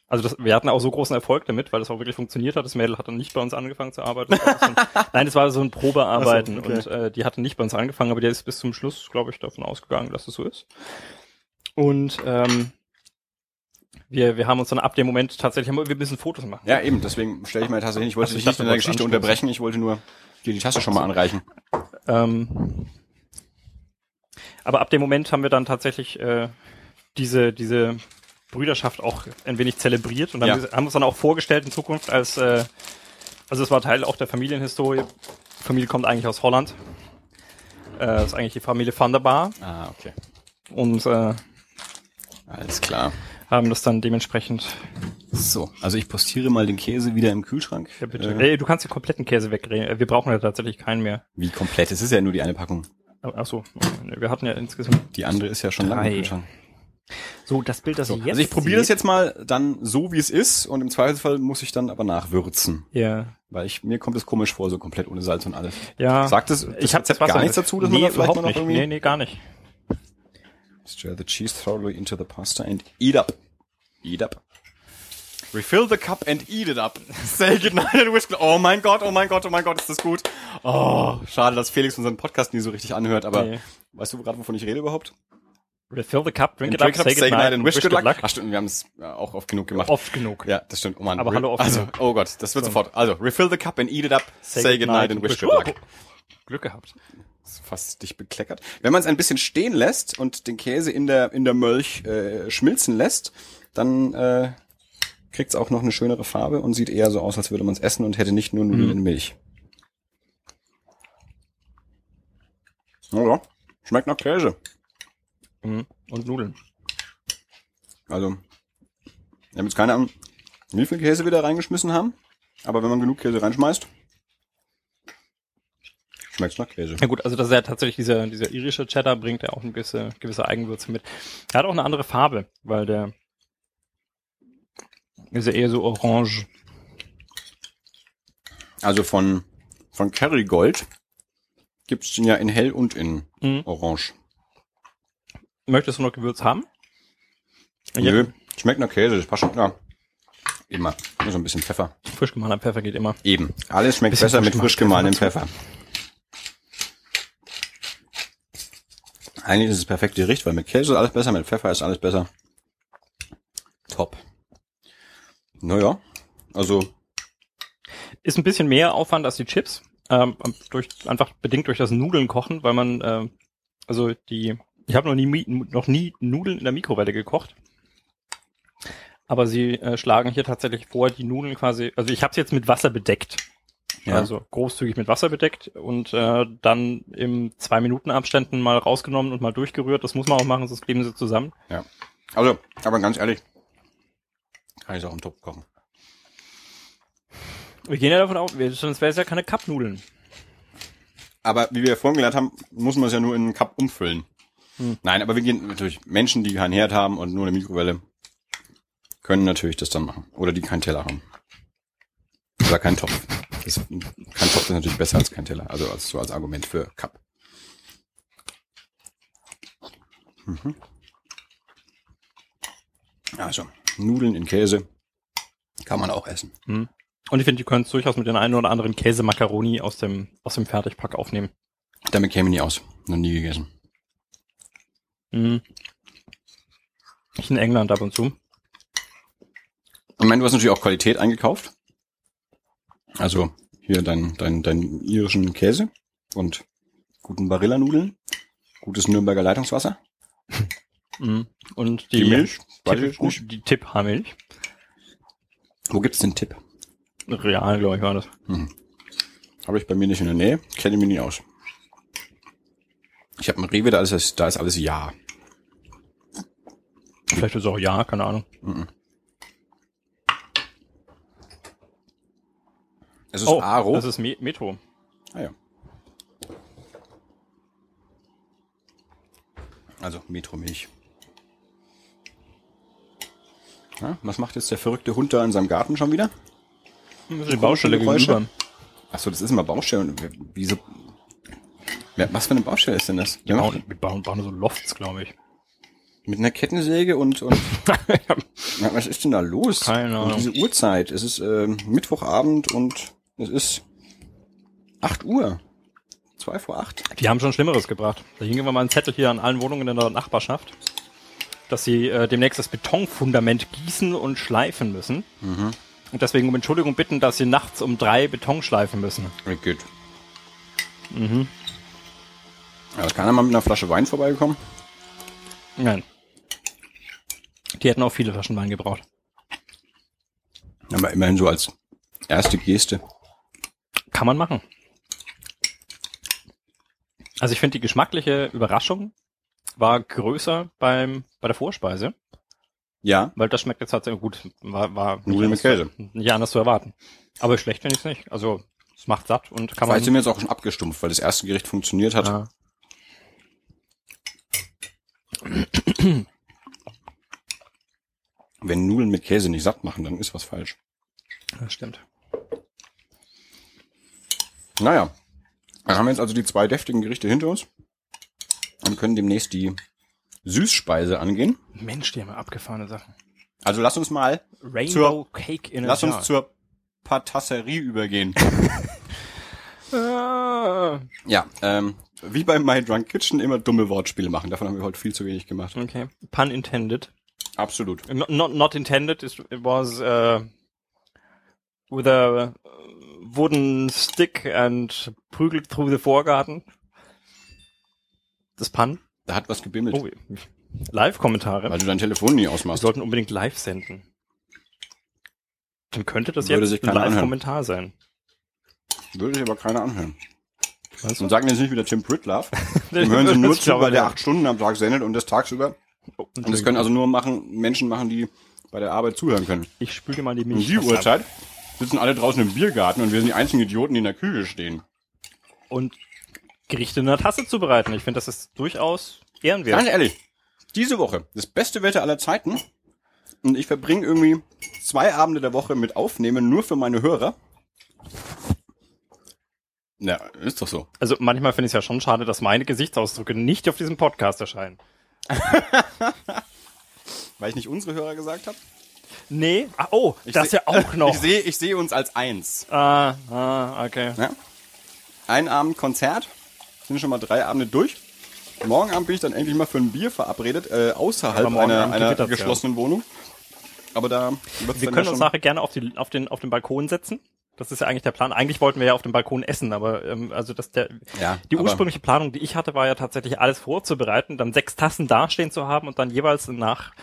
also das, wir hatten auch so großen Erfolg damit, weil das auch wirklich funktioniert hat. Das Mädel hat dann nicht bei uns angefangen zu arbeiten. Das war so ein, (laughs) nein, es war so ein Probearbeiten so, okay. und äh, die hatte nicht bei uns angefangen, aber der ist bis zum Schluss, glaube ich, davon ausgegangen, dass es so ist. Und ähm, wir, wir haben uns dann ab dem Moment tatsächlich, haben wir, wir müssen Fotos machen. Ja, eben, deswegen stelle ich meine Tasse hin. Ich wollte Also ich dich nicht in der Geschichte anstoßen. unterbrechen, ich wollte nur dir die Tasse schon mal anreichen. Ähm, aber ab dem Moment haben wir dann tatsächlich äh, diese, diese Brüderschaft auch ein wenig zelebriert und dann Ja. haben uns dann auch vorgestellt in Zukunft als, äh, also es war Teil auch der Familienhistorie. Die Familie kommt eigentlich aus Holland. Äh, das ist eigentlich die Familie Van der Bar. Ah, okay. Und äh, Alles klar. Haben das dann dementsprechend. So, also ich postiere mal den Käse wieder im Kühlschrank. Ja, bitte. Äh, Ey, du kannst den kompletten Käse wegdrehen. Wir brauchen ja tatsächlich keinen mehr. wie komplett? Es ist ja nur die eine Packung. Ach so, wir hatten ja insgesamt. Die andere ist ja schon lange im Drei. Kühlschrank. So, das Bild, das So, ich jetzt. also ich probiere das jetzt mal dann so, wie es ist und im Zweifelsfall muss ich dann aber nachwürzen. Ja, Weil ich, mir kommt es komisch vor, so komplett ohne Salz und alles. ja. Sagt es, ich habe gar nichts dazu, dass nee, man da vielleicht mal noch nicht. irgendwie... Nee, nee, gar nicht. Stir the cheese thoroughly into the pasta and eat up. Eat up. Refill the cup and eat it up. (laughs) Say goodnight and wish. Oh mein Gott, oh mein Gott, oh mein Gott, ist das gut. Oh, schade, dass Felix unseren Podcast nie so richtig anhört, aber Nee. weißt du gerade, wovon ich rede überhaupt? Refill the cup, drink it Drink up, say goodnight, and wish good luck. Ach stimmt, wir haben es auch oft genug gemacht. Oft genug. Ja, das stimmt. Oh Mann. Aber Re- hallo, oft Also, genug. oh Gott, das wird sofort. Also, refill the cup and eat it up. Say, goodnight and wish good luck. Glück gehabt. Ist fast dich bekleckert. Wenn man es ein bisschen stehen lässt und den Käse in der in der Mölch äh, schmilzen lässt, dann äh, kriegt es auch noch eine schönere Farbe und sieht eher so aus, als würde man es essen und hätte nicht nur Nudeln Mhm. in Milch. Ja, schmeckt nach Käse. Mhm. Und Nudeln. Also, ich habe jetzt keine Ahnung, wie viel Käse wir da reingeschmissen haben, aber wenn man genug Käse reinschmeißt, schmeckt's nach Käse. Ja gut, also das ist ja tatsächlich dieser, dieser irische Cheddar bringt ja auch eine gewisse, gewisse Eigenwürze mit. Er hat auch eine andere Farbe, weil der ist ja eher so orange. Also von, von Kerrygold gibt's den ja in hell und in Mhm. orange. Möchtest du noch Gewürz haben? Nö, schmeckt nach Käse, das passt schon. Ja. Immer. Nur so ein bisschen Pfeffer. Frisch gemahlener Pfeffer geht immer. Eben. Alles schmeckt besser mit frisch frisch gemahlenem Pfeffer. Eigentlich ist es perfekte Gericht, weil mit Käse ist alles besser, mit Pfeffer ist alles besser. Top. Naja, also Ist ein bisschen mehr Aufwand als die Chips. Ähm, durch, einfach bedingt durch das Nudeln kochen, weil man, ähm, also die, ich habe noch nie, noch nie Nudeln in der Mikrowelle gekocht. Aber sie äh, schlagen hier tatsächlich vor, die Nudeln quasi, also ich habe sie jetzt mit Wasser bedeckt. Ja. Also großzügig mit Wasser bedeckt und äh, dann im zwei Minuten Abständen mal rausgenommen und mal durchgerührt. Das muss man auch machen, sonst kleben sie zusammen. Ja. Also, aber ganz ehrlich, kann ich auch im Topf kochen. Wir gehen ja davon aus, wir- sonst wäre es ja keine Cup-Nudeln. Aber wie wir vorhin gelernt haben, muss man es ja nur in einen Cup umfüllen. Hm. Nein, aber wir gehen natürlich Menschen, die keinen Herd haben und nur eine Mikrowelle, können natürlich das dann machen. Oder die keinen Teller haben. Oder keinen Topf. Das, kein Topf ist natürlich besser als kein Teller. Also als, so als Argument für Cup. Mhm. Also, Nudeln in Käse kann man auch essen. Hm. Und ich finde, die können es durchaus mit den einen oder anderen Käse-Macaroni aus dem, aus dem Fertigpack aufnehmen. Damit käme ich nie aus. Noch nie gegessen. Mhm. Ich in England ab und zu. Ich meine, du hast natürlich auch Qualität eingekauft. Also hier dein, dein, dein irischen Käse und guten Barilla-Nudeln, gutes Nürnberger Leitungswasser, Mhm. Und die, die, Milch, Tipp, gut, die Tipp-Haarmilch. Wo gibt's den Tipp? Real, glaube ich, war das. Habe ich bei mir nicht in der Nähe, kenne ich mich nie aus. Ich habe ein Rewe, da ist, da ist alles Ja. Vielleicht ist es auch ja, keine Ahnung. Es ist Oh, Aro. das ist Me Metro. ah, ja. Also Metro-Milch. Ja, was macht jetzt der verrückte Hund da in seinem Garten schon wieder? Die Baustelle gegenüber. Ach so, das ist immer Baustelle. Und Wieso? Was für eine Baustelle ist denn das? Wir bauen, wir bauen, bauen so Lofts, glaube ich. Mit einer Kettensäge und, und (laughs) Na, was ist denn da los? Keine Ahnung. diese Uhrzeit. Es ist ähm, Mittwochabend und es ist 8 Uhr. Zwei vor acht. Die haben schon Schlimmeres gebracht. Da hing immer mal ein Zettel hier an allen Wohnungen in der Nachbarschaft, dass sie äh, demnächst das Betonfundament gießen und schleifen müssen. Und deswegen um Entschuldigung bitten, dass sie nachts um drei Beton schleifen müssen. Ja, Gut. Mhm. Aber ist keiner mal mit einer Flasche Wein vorbeigekommen? Nein. Die hätten auch viele Flaschen Wein gebraucht. Aber immerhin so als erste Geste. Kann man machen. Also ich finde, die geschmackliche Überraschung war größer beim, bei der Vorspeise. Ja, Weil das schmeckt jetzt tatsächlich gut. War, war Nudeln mit Käse. Nicht anders zu erwarten. Aber schlecht finde ich es nicht. Also es macht satt und kann man. Vielleicht sind wir jetzt auch schon abgestumpft, weil das erste Gericht funktioniert hat. Ja. Wenn Nudeln mit Käse nicht satt machen, dann ist was falsch. Das stimmt. Naja, dann haben wir jetzt also die zwei deftigen Gerichte hinter uns und können demnächst die Süßspeise angehen. Mensch, die haben ja abgefahrene Sachen. Also lass uns mal, Rainbow Cake in lass uns zur Patisserie übergehen. (laughs) (laughs) Ja, ähm, wie bei My Drunk Kitchen immer dumme Wortspiele machen. Davon haben wir heute viel zu wenig gemacht. okay. Pun intended. Absolut. Not, not, not intended. It it was uh, with a wooden stick and prügelt through the Vorgarten. Das Pun. Da hat was gebimmelt, Oh, Live-Kommentare. weil du dein Telefon nie Wir ausmachst. sollten unbedingt live senden. Dann könnte das Würde jetzt ein. Live-Kommentar sein. Würde sich aber keiner anhören. Weißt Und sagen jetzt nicht wieder Tim Pritlove. (laughs) Dem hören sie nur zu, weil der acht Stunden am Tag sendet und das tagsüber. Oh, Und das können also nur machen, Menschen machen, die bei der Arbeit zuhören können. ich spüle dir mal die Um Milch. die ab. Uhrzeit sitzen alle draußen im Biergarten und wir sind die einzigen Idioten, die in der Küche stehen. Und Gerichte in einer Tasse zubereiten. Ich finde, das ist durchaus ehrenwert. Ganz ehrlich, diese Woche, das beste Wetter aller Zeiten. Und ich verbringe irgendwie zwei Abende der Woche mit Aufnehmen nur für meine Hörer. Ja, ist doch so. Also manchmal finde ich es ja schon schade, dass meine Gesichtsausdrücke nicht auf diesem Podcast erscheinen. (laughs) Weil ich nicht unsere Hörer gesagt habe. Nee. Ah, oh, Ich das seh- ja auch (laughs) noch. Ich sehe ich sehe uns als eins. ah, ah, okay. Ja? Ein Abend Konzert, sind schon mal drei Abende durch. Morgen Abend bin ich dann endlich mal für ein Bier verabredet, äh, außerhalb einer, einer gewittert's, ja. geschlossenen Wohnung. Aber da wird's Wir können ja uns nachher gerne auf, die, auf, den, auf den Balkon setzen. Das ist ja eigentlich der Plan. Eigentlich wollten wir ja auf dem Balkon essen, aber ähm, also das der Ja, die ursprüngliche Planung, die ich hatte, war ja tatsächlich alles vorzubereiten, dann sechs Tassen dastehen zu haben und dann jeweils nach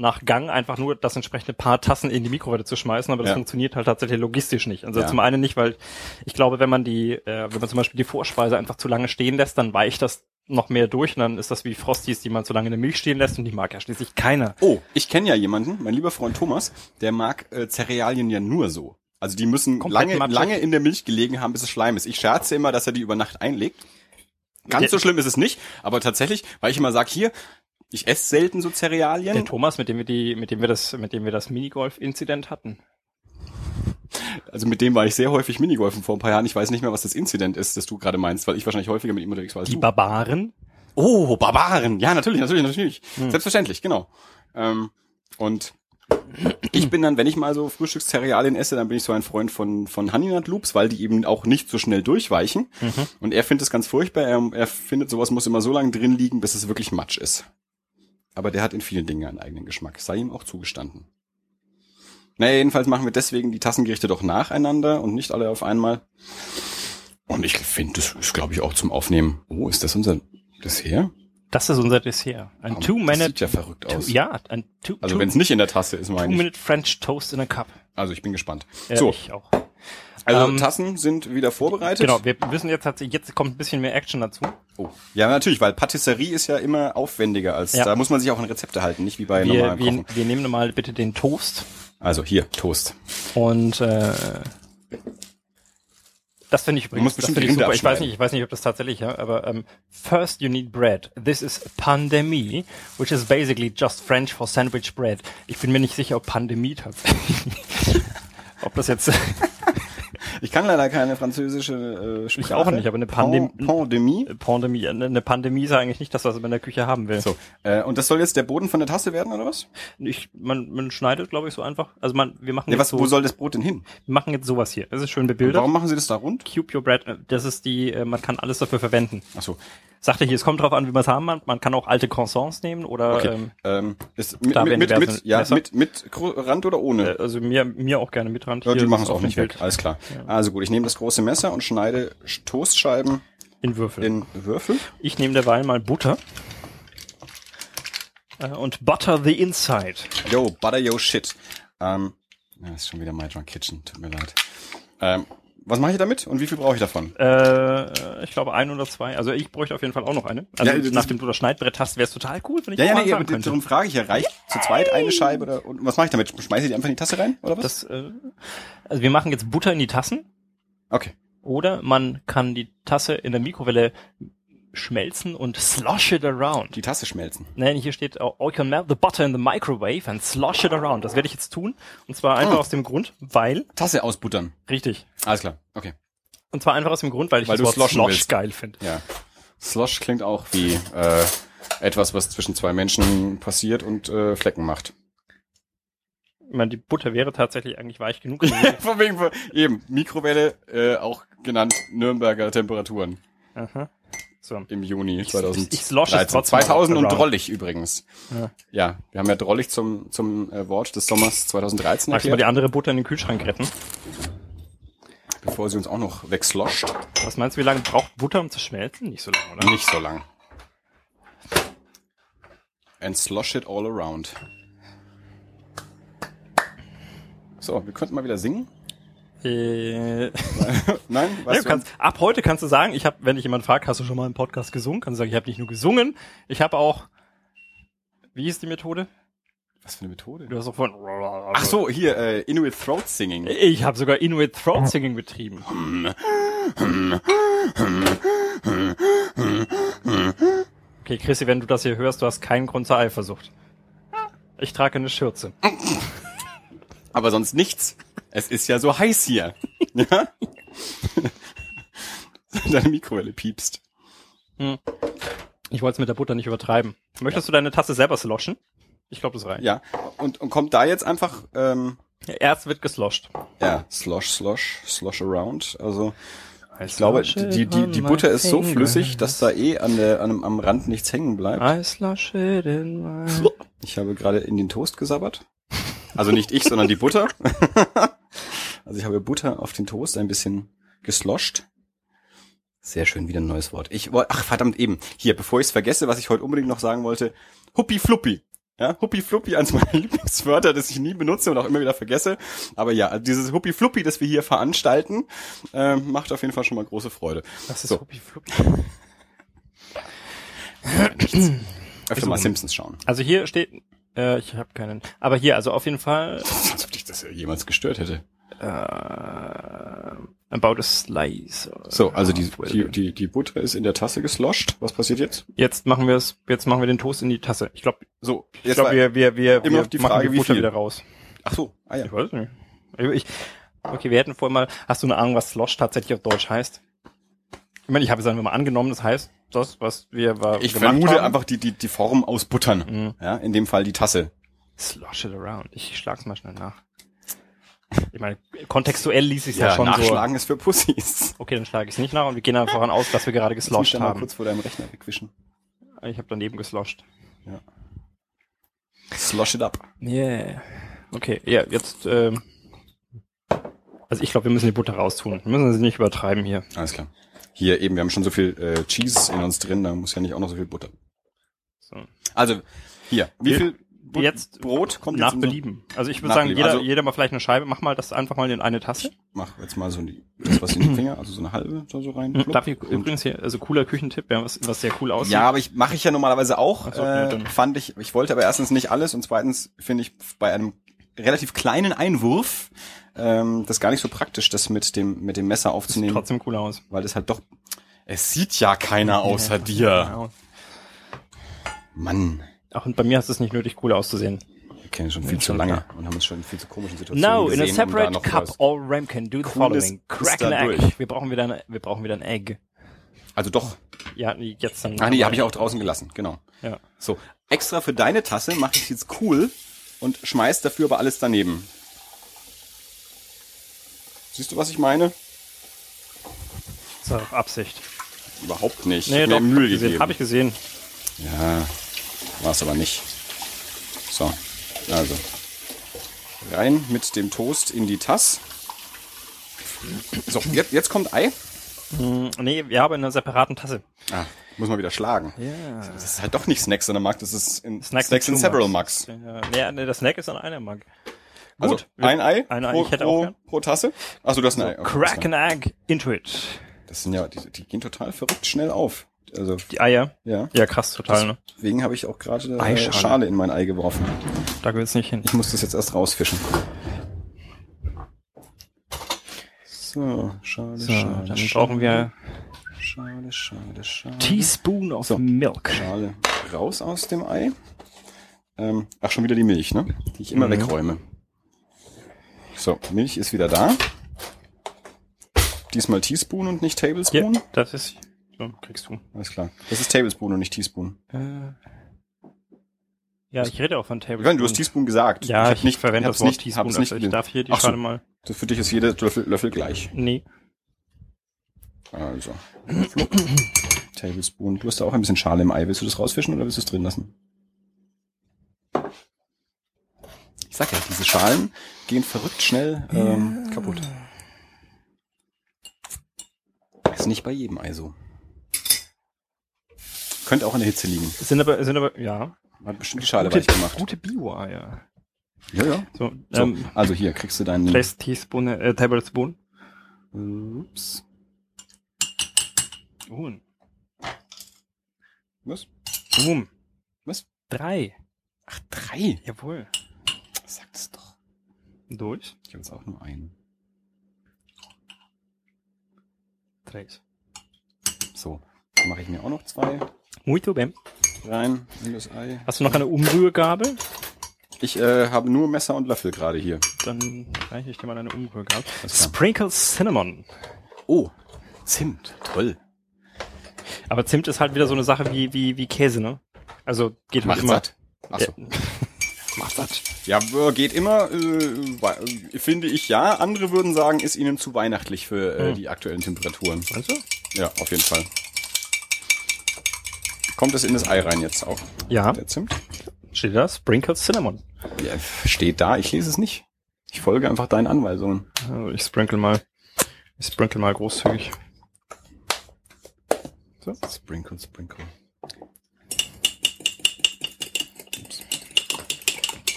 nach Gang einfach nur das entsprechende paar Tassen in die Mikrowelle zu schmeißen, aber das Ja. funktioniert halt tatsächlich logistisch nicht. Also Ja. zum einen nicht, weil ich glaube, wenn man die, äh, wenn man zum Beispiel die Vorspeise einfach zu lange stehen lässt, dann weicht das noch mehr durch und dann ist das wie Frosties, die man zu lange in der Milch stehen lässt und die mag ja schließlich keiner. Oh, ich kenne ja jemanden, mein lieber Freund Thomas, der mag äh, Cerealien ja nur so. Also die müssen Komplett lange, matschig. lange in der Milch gelegen haben, bis es Schleim ist. Ich scherze immer, dass er die über Nacht einlegt. Ganz so schlimm ist es nicht, aber tatsächlich, weil ich immer sag, hier, ich esse selten so Cerealien. Der Thomas, mit dem wir die, mit dem wir das, mit dem wir das Minigolf-Inzident hatten. Also mit dem war ich sehr häufig Minigolfen vor ein paar Jahren. Ich weiß nicht mehr, was das Inzident ist, das du gerade meinst, weil ich wahrscheinlich häufiger mit ihm unterwegs war Die du. Barbaren. Oh, Barbaren. Ja, natürlich, natürlich, natürlich. Hm. Selbstverständlich, genau. Ähm, und ich bin dann, wenn ich mal so Frühstückszerealien esse, dann bin ich so ein Freund von, von Honey Nut Loops, weil die eben auch nicht so schnell durchweichen. Mhm. Und er findet es ganz furchtbar. Er, er findet, sowas muss immer so lange drin liegen, bis es wirklich Matsch ist. Aber der hat in vielen Dingen einen eigenen Geschmack. Sei ihm auch zugestanden. Naja, jedenfalls machen wir deswegen die Tassengerichte doch nacheinander und nicht alle auf einmal. Und ich finde, das ist, glaube ich, auch zum Aufnehmen. Oh, ist das unser Dessert? Das ist unser Dessert. Ein Oh, Das Two-Minute, sieht ja verrückt aus. ja, ein two, Also two, wenn es nicht in der Tasse ist, meine ich. Two-Minute French Toast in a Cup. Also ich bin gespannt. Ja, so, ich auch. Also ähm, Tassen sind wieder vorbereitet. Genau, wir wissen jetzt tatsächlich, jetzt kommt ein bisschen mehr Action dazu. Oh. Ja, natürlich, weil Patisserie ist ja immer aufwendiger als Ja. da muss man sich auch an Rezepte halten, nicht wie bei Wir, normalen wir, Kochen. wir nehmen mal bitte den Toast Also hier Toast. und äh, das finde ich übrigens, das finde ich super. Ich weiß nicht, ich weiß nicht, ob das tatsächlich, ja, aber ähm, first you need bread. This is Pandemie, which is basically just French for sandwich bread. Ich bin mir nicht sicher, ob Pandemie tatsächlich, (laughs) ob das jetzt Ich kann leider keine französische äh, Sprache. Ich auch nicht, aber eine Pandem- Pan- Pandemie. Pandemie, eine eine Pandemie ist ja eigentlich nicht das, was man in der Küche haben will. So, äh, und das soll jetzt der Boden von der Tasse werden oder was? Ich, man, man schneidet, glaube ich, so einfach. Also man, wir machen Nee, jetzt was, so, wo soll das Brot denn hin? wir machen jetzt sowas hier. Das ist schön Und bebildert. warum machen Sie das da rund? Cube Your Bread, äh, das ist die, äh, man kann alles dafür verwenden. Ach so, Sagte hier, es kommt drauf an, wie man es haben mag. Man kann auch alte Croissants nehmen oder okay. ähm, Ähm, ist mit, mit, mit, mit, ja, mit, mit Rand oder ohne? äh, also mir, mir auch gerne mit Rand. ja, die machen es auch nicht weg. Alles klar. Also gut, ich nehme das große Messer und schneide Sch- Toastscheiben In Würfel. in Würfel. ich nehme derweil mal Butter. Äh, und butter the inside. Yo, butter yo shit. Ähm, ja, das ist schon wieder My Drunk Kitchen, tut mir leid. Ähm, Was mache ich damit und wie viel brauche ich davon? Äh, ich glaube ein oder zwei. Also ich bräuchte auf jeden Fall auch noch eine. Also Ja, nachdem du das Schneidbrett hast, wäre es total cool, wenn ich Ja, ja, nee, aber könnte. darum frage ich ja, reicht zu zweit eine Scheibe oder und was mache ich damit? Schmeiße ich die einfach in die Tasse rein oder was? Das, äh, also wir machen jetzt Butter in die Tassen okay. oder man kann die Tasse in der Mikrowelle schmelzen und slosh it around. Die Tasse schmelzen. Nein, hier steht, oh, you can melt the butter in the microwave and slosh it around. Das werde ich jetzt tun. Und zwar einfach Hm. aus dem Grund, weil, Tasse ausbuttern. richtig. Alles klar. Okay. Und zwar einfach aus dem Grund, weil ich Weil das Wort slosh geil finde. Ja. Slosh klingt auch wie äh, etwas, was zwischen zwei Menschen passiert und äh, Flecken macht. Ich meine, die Butter wäre tatsächlich eigentlich weich genug. (laughs) Von wegen von, eben Mikrowelle, äh, auch genannt Nürnberger Temperaturen Aha. So. im Juni ich 2013. slosh es trotzdem 2000 und drollig übrigens. Ja. Ja, wir haben ja drollig zum zum äh, Wort des Sommers 2013 Magst du mal die erklärt, andere Butter in den Kühlschrank retten? bevor sie uns auch noch wegsloscht. Was meinst du, wie lange braucht Butter, um zu schmelzen? Nicht so lange, oder? Nicht so lang. And slosh it all around. So, wir könnten mal wieder singen. Äh, Nein, (laughs) ja, was du kannst, ab heute kannst du sagen, ich habe, wenn dich jemand fragt, hast du schon mal im Podcast gesungen? Kannst du sagen, ich habe nicht nur gesungen, ich habe auch, wie hieß die Methode? was für eine Methode? Du hast auch von, Ach so, hier äh, Inuit Throat Singing. ich habe sogar Inuit Throat Singing betrieben. Okay, Chrissy, wenn du das hier hörst, du hast keinen Grund zur Eifersucht. Ich trage eine Schürze. Aber sonst nichts. Es ist ja so heiß hier. (laughs) Ja? (laughs) Deine Mikrowelle piepst. Ich wollte es mit der Butter nicht übertreiben. Möchtest du deine Tasse selber sloshen? Ich glaube, das reicht. Ja. Und, und kommt da jetzt einfach ähm, Erst wird geslosht. ja slosh slosh slosh around. Also ich glaube, die die die Butter ist so flüssig, dass da eh an der an, am Rand nichts hängen bleibt. Ich habe gerade in den Toast gesabbert. Also nicht ich, sondern die Butter. (laughs) also ich habe Butter auf den Toast ein bisschen gesloscht. Sehr schön, wieder ein neues Wort. Ich wollte, ach verdammt eben, hier, bevor ich es vergesse, was ich heute unbedingt noch sagen wollte, Huppi Fluppi. Ja, Huppi Fluppi, eins (laughs) meiner Lieblingswörter, das ich nie benutze und auch immer wieder vergesse. Aber ja, also dieses Huppi Fluppi, das wir hier veranstalten, ähm, macht auf jeden Fall schon mal große Freude. Das ist So. Huppi Fluppi. Öfter mal Simpsons schauen. Also hier steht, äh, ich habe keinen, aber hier, also auf jeden Fall (laughs) Als ob dich das ja jemals gestört hätte. Äh, about a slice. So, also die, die, die, die Butter ist in der Tasse gesloscht. Was passiert jetzt? Jetzt machen wir es, jetzt machen wir den Toast in die Tasse. Ich glaube, So, ich glaube, wir, wir, wir, wir die machen Frage, die Butter wieder raus. Ach so, ah ja. Ich weiß nicht. Ich, okay, wir hätten vorher mal, hast du eine Ahnung, was Slosh tatsächlich auf Deutsch heißt? Ich meine, ich habe es einfach mal angenommen, das heißt, das, was wir war, Ich vermute haben. einfach die, die, die Form aus Buttern. Mhm. Ja, in dem Fall die Tasse. Slosh it around. Ich schlag's mal schnell nach. Ich meine, kontextuell ließ ich ja, schon nachschlagen ist für Pussys. so. Okay, dann schlage ich es nicht nach und wir gehen einfach davon aus, dass wir gerade gesloshed da mal haben. kurz vor deinem Rechner wegwischen. Ich habe daneben gesloshed. Slosh it up. Yeah. Okay, ja, jetzt, ähm, also ich glaube, wir müssen die Butter raustun. Wir müssen sie nicht übertreiben hier. Alles klar. Hier eben, wir haben schon so viel äh, Cheese in uns drin, da muss ja nicht auch noch so viel Butter. So. Also, hier, wie Wir- viel jetzt Brot kommt Nach jetzt Belieben. Also ich würde sagen, jeder, Also- jeder mal vielleicht eine Scheibe. Mach mal das einfach mal in eine Tasse. Mach jetzt mal so die, das was in die Finger, also so eine halbe da so rein. Darf ich übrigens hier, also cooler Küchentipp, ja, was, was sehr cool aussieht. Ja, aber ich mache ich ja normalerweise auch. So, äh, fand ich, ich wollte aber erstens nicht alles und zweitens finde ich bei einem relativ kleinen Einwurf ähm, das gar nicht so praktisch, das mit dem mit dem Messer Sieht aufzunehmen, trotzdem cool aus. weil das halt doch es sieht ja keiner außer Ja, dir. genau. Mann, Ach, und bei mir hast es nicht nötig, cool auszusehen. wir kennen schon viel zu lange und haben uns schon in viel zu komischen Situationen Now, in gesehen, a um da separate noch cup, all Ram can do the following. Crack an egg. Wir brauchen wieder ein, wir brauchen wieder ein Egg. Also doch. Ja, jetzt dann. Ah nee, habe ich auch draußen gelassen, genau. Ja. So, extra für deine Tasse mache ich jetzt cool und schmeiß dafür aber alles daneben. Siehst du, was ich meine? Das auch Absicht. Überhaupt nicht. Nee, Ich doch, hab hab Mühe gegeben. Hab ich gesehen. Ja, war es aber nicht. So, also. Rein mit dem Toast in die Tasse. So, jetzt, jetzt kommt Ei. Hm, nee, wir haben in einer separaten Tasse. Ah, muss man wieder schlagen. Ja. Das ist halt doch nicht Snacks in der Markt, das ist in Snacks Snacks, in several mugs. Mugs. Ja, nee, nee, der Snack ist an einer Mug. Also Gut. ein Ei, Ein Ei, pro, ich hätte auch pro, gern. pro Tasse. Achso, das ist ein Ei. Okay, Crack an egg into it. Das sind ja, die, die gehen total verrückt schnell auf. Also, Die Eier. ja. Ja, krass, total, ne? Deswegen habe ich auch gerade äh, Eischale. Schale in mein Ei geworfen. Da gehört's nicht hin. Ich muss das jetzt erst rausfischen. So, schade, So, schade. dann schade, brauchen wir Schade, schade, schade. Teaspoon of So. Milk. Schale raus aus dem Ei. Ähm, ach, schon wieder die Milch, ne? Die ich immer Mhm. wegräume. So, Milch ist wieder da. Diesmal Teaspoon und nicht Ja, Tablespoon. das ist, so, kriegst du. Alles klar. Das ist Tablespoon und nicht Teaspoon. Äh, ja, ich rede auch von Ich Tablespoon. meine, du hast Teaspoon gesagt. Ja, hab ich, nicht, verwende das Wort nicht, Teaspoon. nicht also ich darf hier die Ach so. Schale mal. Das für dich ist jeder Löffel, Löffel gleich. Nee. Also. (clears throat) Tablespoon. Du hast da auch ein bisschen Schale im Ei. Willst du das rausfischen oder willst du es drin lassen? Ich sag ja, diese Schalen gehen verrückt schnell ähm, kaputt. Ist nicht bei jedem Ei so. Könnte auch an der Hitze liegen. Sind aber, sind aber, ja. Hat bestimmt die Schale Gute, weich gemacht. gute Bio-Eier. Ja, ja. So, So, ähm, also hier kriegst du deinen. Place Teaspoon, äh, Tablespoon. Ups. Uh, Was? boom. Was? Drei. Ach, drei. Jawohl. Sag es doch. Durch. Ich habe jetzt auch nur einen. Drei. So, dann mache ich mir auch noch zwei Muito bem. rein in das Ei. Hast du noch eine Umrührgabel? Ich äh, habe nur Messer und Löffel gerade hier. Dann reiche ich dir mal eine Umrührgabel. Sprinkle Cinnamon. Oh, Zimt, toll. Aber Zimt ist halt wieder so eine Sache wie, wie, wie Käse, ne? Also geht halt Macht immer. satt. Achso. Ja. (laughs) Macht satt. Ja, geht immer, äh, finde ich ja. Andere würden sagen, ist ihnen zu weihnachtlich für äh, Hm. die aktuellen Temperaturen. Weißt du? Ja, auf jeden Fall. Kommt es in das Ei rein jetzt auch, Ja. der Zimt? Steht da? Sprinkle Cinnamon. Ja, steht da, ich lese es nicht. Ich folge einfach deinen Anweisungen. Also ich sprinkle mal. Ich sprinkle mal großzügig. So. Sprinkle, sprinkle.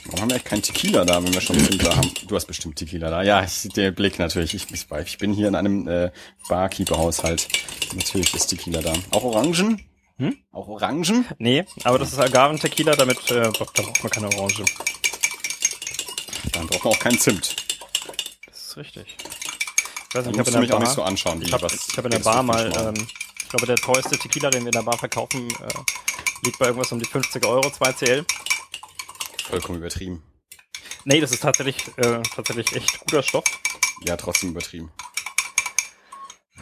Warum haben wir eigentlich keinen Tequila da, wenn wir schon Zimt da haben? Du hast bestimmt Tequila da. Ja, ich, der Blick natürlich. Ich, ich, ich bin hier in einem äh, Barkeeper-Haushalt. Natürlich ist Tequila da. Auch Orangen? Hm? Auch Orangen? Nee, aber das ist Agaven-Tequila, damit äh, da braucht man keine Orange. Dann braucht man auch keinen Zimt. Das ist richtig. Ich weiß nicht, ich habe mich in auch nicht so Bar, anschauen. ich habe hab in der Bar mal, ähm, ich glaube, der teuerste Tequila, den wir in der Bar verkaufen, äh, liegt bei irgendwas um die 50 Euro, 2CL. Vollkommen übertrieben. Nee, das ist tatsächlich, äh, tatsächlich echt guter Stoff. Ja, trotzdem übertrieben.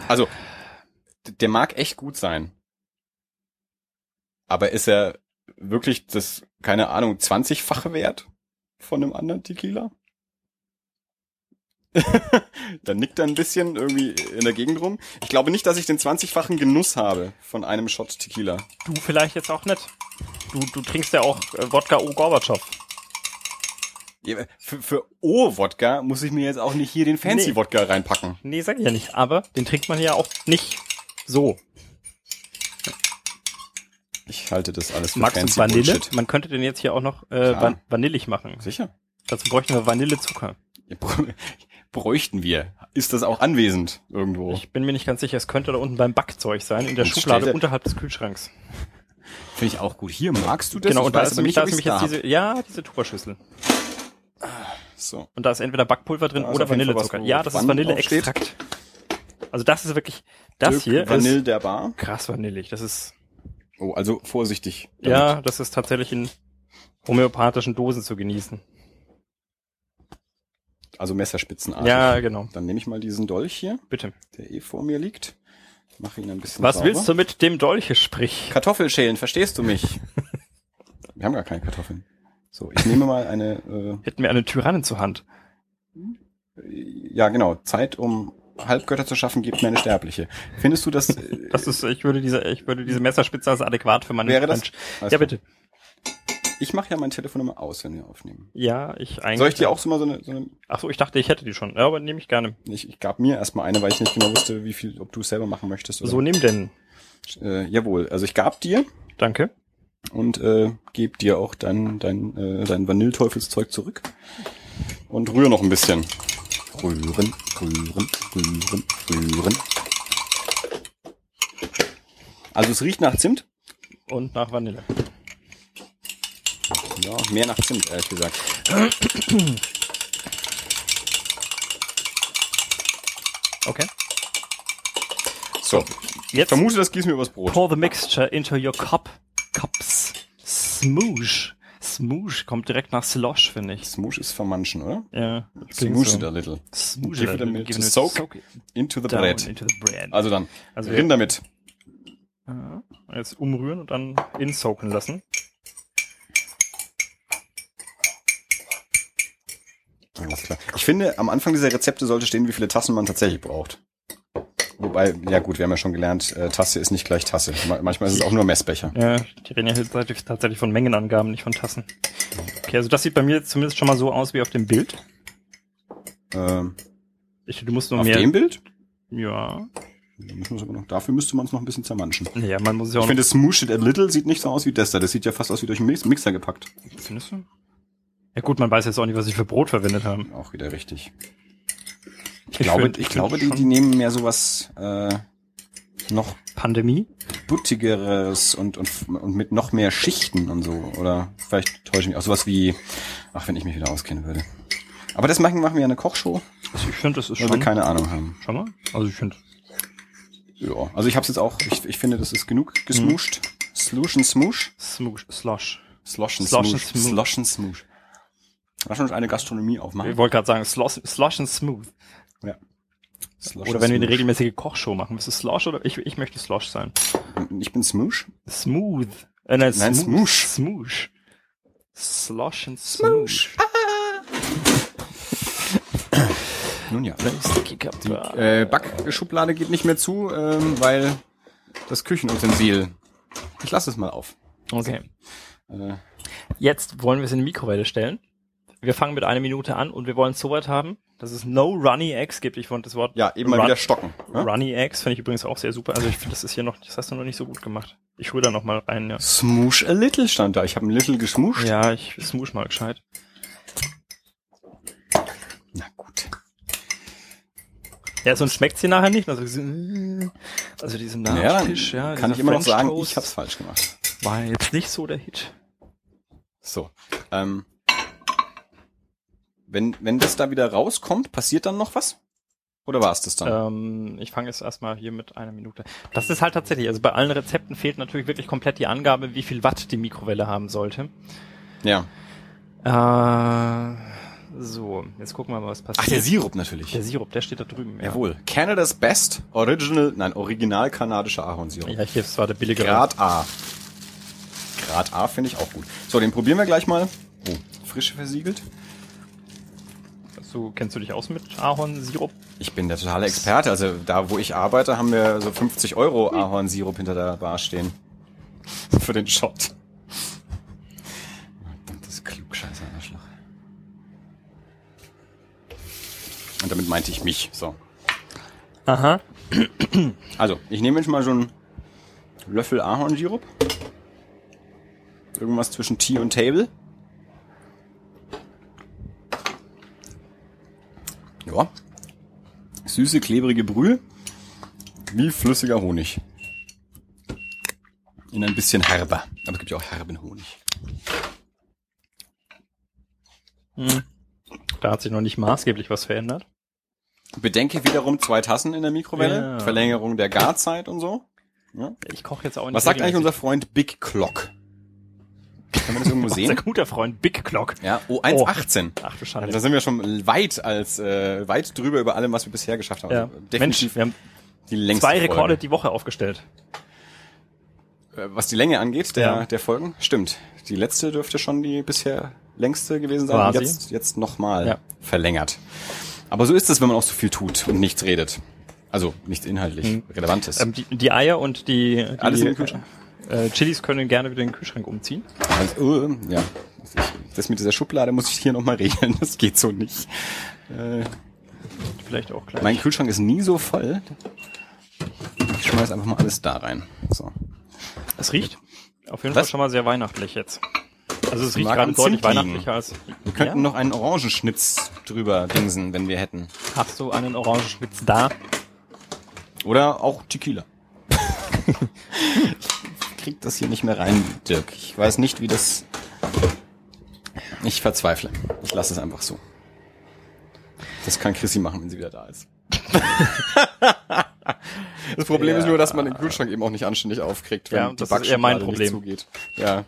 Also, der mag echt gut sein. Aber ist er wirklich das, keine Ahnung, 20-fache wert von einem anderen Tequila? (laughs) Dann nickt er ein bisschen irgendwie in der Gegend rum. Ich glaube nicht, dass ich den 20-fachen Genuss habe von einem Shot Tequila. Du vielleicht jetzt auch nicht. Du, du trinkst ja auch äh, Wodka O Gorbatschow. Ja, Für, für O-Wodka muss ich mir jetzt auch nicht hier den Fancy-Wodka reinpacken. Nee, sag ich ja nicht. Aber den trinkt man ja auch nicht so. Ich halte das alles für Magst du fancy Vanille? Bullshit. Man könnte den jetzt hier auch noch äh, Klar. van vanillig machen. Sicher. Dazu bräuchten wir Vanillezucker. Ja, (laughs) Bräuchten wir. Ist das auch anwesend irgendwo? Ich bin mir nicht ganz sicher, es könnte da unten beim Backzeug sein, in der Und Schublade er- unterhalb des Kühlschranks. Finde ich auch gut. Hier, magst du das? genau, Ich und da ist nämlich, da ist nämlich jetzt diese, ja, diese Tupperschüssel. So. Und da ist entweder Backpulver drin oder Vanillezucker. Ja, das ist. Vanilleextrakt. Also das ist wirklich, das Dirk hier Vanille ist der Bar. krass vanillig. Das ist, Oh, also vorsichtig. damit. ja, das ist tatsächlich in homöopathischen Dosen zu genießen. Also Messerspitzenartig. Ja, genau. Dann nehme ich mal diesen Dolch hier, Bitte. der eh vor mir liegt. Mache ihn ein bisschen Was sauber. willst du mit dem Dolche, sprich? Kartoffelschälen, verstehst du mich? (laughs) wir haben gar keine Kartoffeln. So, ich nehme mal eine, Hätten wir eine Tyrannen zur Hand. äh, ja genau, Zeit, um Halbgötter zu schaffen, gibt mir eine Sterbliche. Findest du das? (laughs) Äh, Das ist, ich würde diese, ich würde diese Messerspitze als adäquat für meine Wäre das? Ja, bitte. Ich mache ja mein Telefon immer aus, wenn wir aufnehmen. Ja, ich eigentlich. Soll ich dir auch so mal so eine, so eine Ach so, ich dachte, ich hätte die schon. Ja, aber nehme ich gerne. ich, ich gab mir erstmal eine, weil ich nicht genau wusste, wie viel, ob du es selber machen möchtest. Oder? So, nimm denn. Äh, jawohl, also ich gab dir Danke. und äh, geb dir auch dein, dein, äh, dein Vanilleteufelszeug zurück. Und rühre noch ein bisschen. Rühren, rühren, rühren, rühren. Also es riecht nach Zimt. Und nach Vanille. Ja, mehr nach Zimt, ehrlich gesagt. Okay. So, Jetzt vermute, das gießen wir übers Brot. pour the mixture into your cup. Cups. Smoosh. Smoosh kommt direkt nach Slosh, finde ich. Smoosh ist vermanschen, oder? Ja. Smoosh it a little. Smoosh Give it a give to soak it Into the bread. into the bread. Also dann, Also rin damit. Jetzt umrühren und dann insoaken lassen. Alles klar. Ich finde, am Anfang dieser Rezepte sollte stehen, wie viele Tassen man tatsächlich braucht. Wobei, ja gut, wir haben ja schon gelernt, äh, Tasse ist nicht gleich Tasse. Ma- Manchmal ist es auch nur Messbecher. Ja, die reden ja tatsächlich- von Mengenangaben, nicht von Tassen. Okay, also das sieht bei mir zumindest schon mal so aus wie auf dem Bild. Ähm, Ich, du musst nur auf mehr. dem Bild? Ja. Noch, dafür müsste man es noch ein bisschen zermanschen. Ja, man muss es ja auch Ich finde, Smoosh it a little sieht nicht so aus wie das da. Das sieht ja fast aus wie durch einen Mix Mixer gepackt. noch, Findest du? Ja gut, man weiß jetzt auch nicht, was sie für Brot verwendet haben. Auch wieder richtig. Ich, Ich glaube, find- ich glaube, die, die nehmen mehr sowas äh, noch Pandemie? buttigeres und, und, und mit noch mehr Schichten und so. Oder vielleicht täusche ich mich auch sowas wie, ach, wenn ich mich wieder auskennen würde. Aber das machen, machen wir eine Kochshow, Also ich finde, das ist weil schon. wir keine Ahnung haben. Schau mal. Also ich finde. Ja, also ich habe es jetzt auch, ich, ich finde, das ist genug gesmooshed. Slush and smoosh. Smoosh, Slosh. Slosh and smoosh. smoosh. Slosh and smoosh. Lass uns eine Gastronomie aufmachen. Ich wollte gerade sagen, Slosh, Slosh and Smooth. Ja. Slosh Oder wenn wir eine regelmäßige Kochshow machen. Bist du Slosh oder? Ich, ich möchte Slosh sein. Ich bin smoosh. Smooth. Äh, nein, Nein, smoosh. Smoosh. Slosh and Smoosh. Nun ja. Cup. Äh, Backschublade geht nicht mehr zu, ähm, weil das Küchenutensil. Ich lasse es mal auf. Okay. Äh, Jetzt wollen wir es in die Mikrowelle stellen. Wir fangen mit einer Minute an und wir wollen es so weit haben, dass es no runny eggs gibt. Ich wollte das Wort ja, eben mal Run- wieder stocken. Ja? runny eggs finde ich übrigens auch sehr super. Also ich finde, das ist hier noch, das hast du noch nicht so gut gemacht. Ich rühre da noch mal rein, ja. Smoosh a little stand da. Ich habe ein little geschmuscht. Ja, ich smoosh mal gescheit. Na gut. Ja, sonst schmeckt's dir nachher nicht. Also, diese- also diese Ja, dann Nachtisch, ja, kann dieser ich immer noch sagen, Toast ich hab's falsch gemacht. War jetzt nicht so der Hit. So. Ähm, wenn, wenn das da wieder rauskommt, passiert dann noch was? Oder war es das dann? Ähm, ich fange jetzt erstmal hier mit einer Minute. Das ist halt tatsächlich, also bei allen Rezepten fehlt natürlich wirklich komplett die Angabe, wie viel Watt die Mikrowelle haben sollte. ja. Äh, so, jetzt gucken wir mal, was passiert. Ach, der Sirup natürlich. Der Sirup, der steht da drüben. Ja. Jawohl. Canada's Best Original, nein, original kanadischer Ahornsirup. Ja, hier ist zwar der billige Grad A. Grad A finde ich auch gut. So, den probieren wir gleich mal. Oh, frische versiegelt. So, kennst du dich aus mit Ahornsirup? Ich bin der totale Experte. Also da, wo ich arbeite, haben wir so 50 Euro Ahornsirup hinter der Bar stehen. (laughs) Für den Shot. Verdammtes klugscheißer Arschloch. Und damit meinte ich mich. So. Aha. Also, ich nehme jetzt mal so einen Löffel Ahornsirup. Irgendwas zwischen Tea und Table. Ja. Süße, klebrige Brühe. Wie flüssiger Honig. In ein bisschen herber. Aber es gibt ja auch herben Honig. Hm. Da hat sich noch nicht maßgeblich was verändert. Bedenke wiederum zwei Tassen in der Mikrowelle. Ja. Verlängerung der Garzeit und so. Ja. Ich koche jetzt auch nicht. Was sagt eigentlich unser. Freund Big Clock? Können wir das irgendwo (laughs) Unser sehen? guter Freund Big Clock. Ja, oh, 1,18. Ach du Schande. Also da sind wir schon weit als äh, weit drüber über allem, was wir bisher geschafft haben. ja. Also, Mensch, wir haben die längste zwei Rekorde Folge. die Woche aufgestellt. Äh, Was die Länge angeht, der, Ja. der Folgen, stimmt. Die letzte dürfte schon die bisher längste gewesen sein. War sie? jetzt jetzt nochmal Ja. verlängert. Aber so ist es, wenn man auch so viel tut und nichts redet. Also nichts inhaltlich Hm. Relevantes. Ähm, die, die Eier und die, die Alles in den Kühlschrank? Äh, Chilis können gerne wieder in den Kühlschrank umziehen. Also, äh, ja. Das mit dieser Schublade muss ich hier nochmal regeln. Das geht so nicht. Äh, Vielleicht auch gleich. mein Kühlschrank ist nie so voll. Ich schmeiß einfach mal alles da rein. So. es riecht auf jeden Was? Fall schon mal sehr weihnachtlich jetzt. Also es riecht mag gerade deutlich weihnachtlicher als. Wir könnten noch einen Orangenschnitz drüber dingsen, wenn wir hätten. Hast du einen Orangenschwitz da? Oder auch Tequila. (laughs) ich krieg das hier nicht mehr rein, Dirk. Ich weiß nicht, wie das... Ich verzweifle. Ich lasse es einfach so. Das kann Chrissy machen, wenn sie wieder da ist. (laughs) das Problem ist nur, dass man den Kühlschrank eben auch nicht anständig aufkriegt, wenn Ja, die das ist eher mein nicht Problem. zugeht. Ja.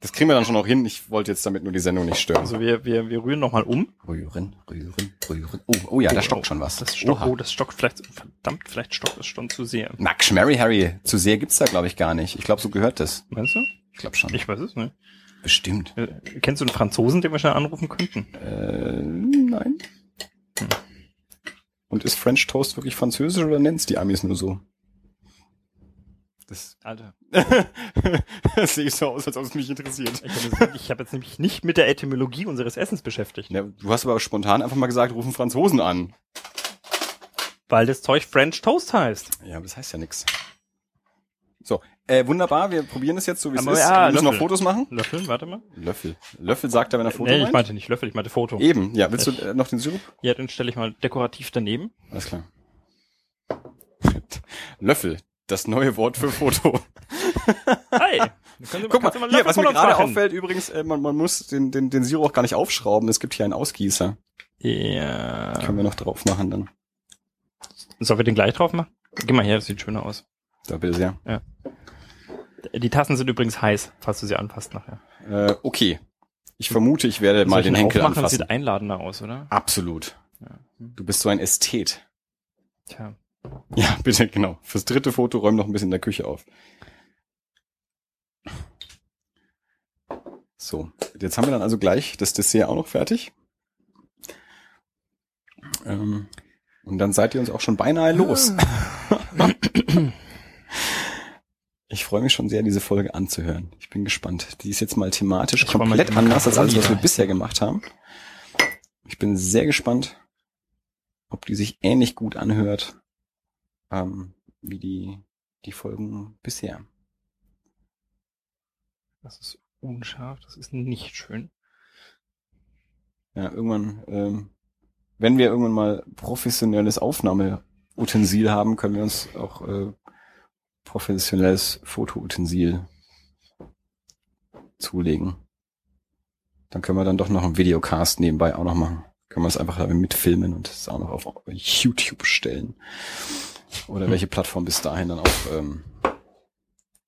Das kriegen wir dann schon noch hin. Ich wollte jetzt damit nur die Sendung nicht stören. Also wir, wir, wir rühren nochmal um. Rühren, rühren, rühren. Oh, oh ja, da stockt schon was. Das stockt, oh, das stockt vielleicht, verdammt, vielleicht stockt es schon zu sehr. Na, Schmerry Harry, zu sehr gibt's da, glaube ich, gar nicht. Ich glaube, so gehört das. Meinst du? Ich glaube schon. Ich weiß es nicht. Bestimmt. Äh, Kennst du einen Franzosen, den wir schnell anrufen könnten? Äh, nein. Und ist French Toast wirklich französisch oder nennt's die Amis nur so? Das, Alter. (laughs) das sehe ich so aus, als ob es mich interessiert. Ich habe jetzt, ich hab jetzt nämlich nicht mit der Etymologie unseres Essens beschäftigt. Ja, du hast aber spontan einfach mal gesagt, rufen Franzosen an. Weil das Zeug French Toast heißt. Ja, aber das heißt ja nix. So, äh, wunderbar, wir probieren es jetzt so, wie es ist. ja, wir müssen noch Löffel. Fotos machen. Löffel, warte mal. Löffel. Löffel sagt er, wenn er Foto nee, ich meint. meinte nicht Löffel, ich meinte Foto. Eben, ja. Willst du äh, noch den Sirup? Ja, den stelle ich mal dekorativ daneben. Alles klar. (laughs) Löffel, das neue Wort für Foto. (laughs) Hi! Können, Guck mal, du hier, was mir gerade auffällt übrigens, äh, man, man muss den, den, den Sirup auch gar nicht aufschrauben. Es gibt hier einen Ausgießer. Ja. Können wir noch drauf machen dann. Sollen wir den gleich drauf machen? Geh mal her, das sieht schöner aus. Da bitte sehr. Die Tassen sind übrigens heiß, falls du sie anfasst nachher. Äh, okay. Ich vermute, ich werde mal Soll ich den Henkel aufmachen? Das anfassen. sieht einladender aus, oder? Absolut. Ja. Hm. Du bist so ein Ästhet. Tja. Ja, bitte, genau. Fürs dritte Foto räum noch ein bisschen in der Küche auf. So, jetzt haben wir dann also gleich das Dessert auch noch fertig. Ähm, und dann seid ihr uns auch schon beinahe los. Ich freue mich schon sehr, diese Folge anzuhören. Ich bin gespannt. Die ist jetzt mal thematisch Ich komplett anders als alles, was wir bisher gemacht haben. Ich bin sehr gespannt, ob die sich ähnlich gut anhört ähm, wie die, die Folgen bisher. Das ist unscharf, das ist nicht schön. Ja, irgendwann, ähm, wenn wir irgendwann mal professionelles Aufnahmeutensil haben, können wir uns auch äh, professionelles Fotoutensil zulegen. Dann können wir dann doch noch einen Videocast nebenbei auch noch machen. Können wir es einfach damit mitfilmen und es auch noch auf YouTube stellen. Oder welche Plattform bis dahin dann auch ähm,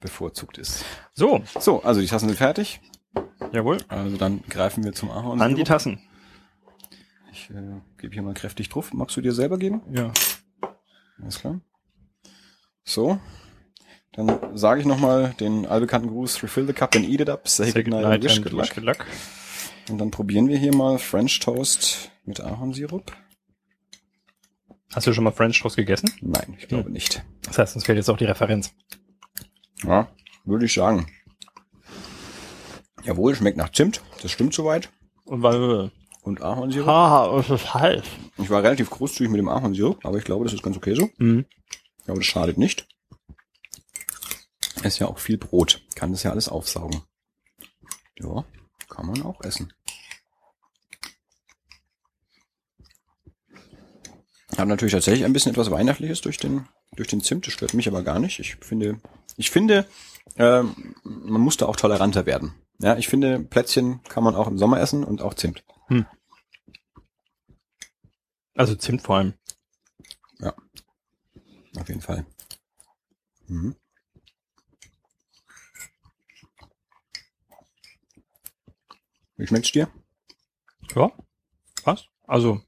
bevorzugt ist. So, So, also die Tassen sind fertig. jawohl. Also dann greifen wir zum Ahorn. An die Tassen. Ich äh, gebe hier mal kräftig drauf. Magst du dir selber geben? Ja. Alles klar. So. Dann sage ich nochmal den allbekannten Gruß, refill the cup and eat it up, say Say goodnight and wish good luck. Und dann probieren wir hier mal French Toast mit Ahornsirup. Hast du schon mal French Toast gegessen? Nein, ich glaube nicht. Das heißt, uns fehlt jetzt auch die Referenz. Ja, würde ich sagen. Jawohl, schmeckt nach Zimt. Das stimmt soweit. Und weil, Und Ahornsirup. haha, es ist heiß. Ich war relativ großzügig mit dem Ahornsirup, aber ich glaube, das ist ganz okay so. Mhm. Ich glaube, das schadet nicht. Ist ja auch viel Brot. Kann das ja alles aufsaugen. Ja, kann man auch essen. Hat natürlich tatsächlich ein bisschen etwas Weihnachtliches durch den, durch den Zimt. Das stört mich aber gar nicht. Ich finde, ich finde, ähm, man muss da auch toleranter werden. Ja, ich finde, Plätzchen kann man auch im Sommer essen und auch Zimt. Also Zimt vor allem. Auf jeden Fall. Mhm. Wie schmeckt's dir? Ja. Was? Also.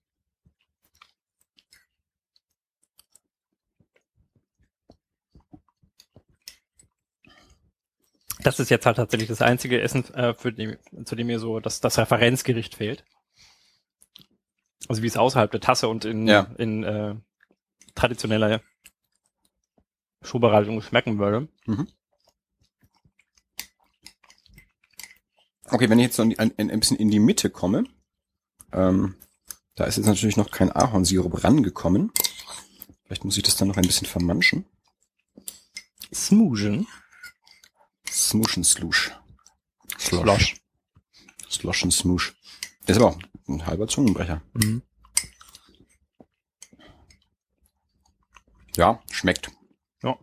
Das ist jetzt halt tatsächlich das einzige Essen, äh, für die, zu dem mir so das, das Referenzgericht fehlt. Also wie es außerhalb der Tasse und in, Ja. in äh, traditioneller Schuhbereitung schmecken würde. Okay, wenn ich jetzt so ein, ein, ein bisschen in die Mitte komme, ähm, da ist jetzt natürlich noch kein Ahornsirup rangekommen. Vielleicht muss ich das dann noch ein bisschen vermanschen. Smoogen. Smuschen Slush. Slosh. Slosh und Smoosh. Ist aber auch ein halber Zungenbrecher. Mhm. Ja, schmeckt. Ja.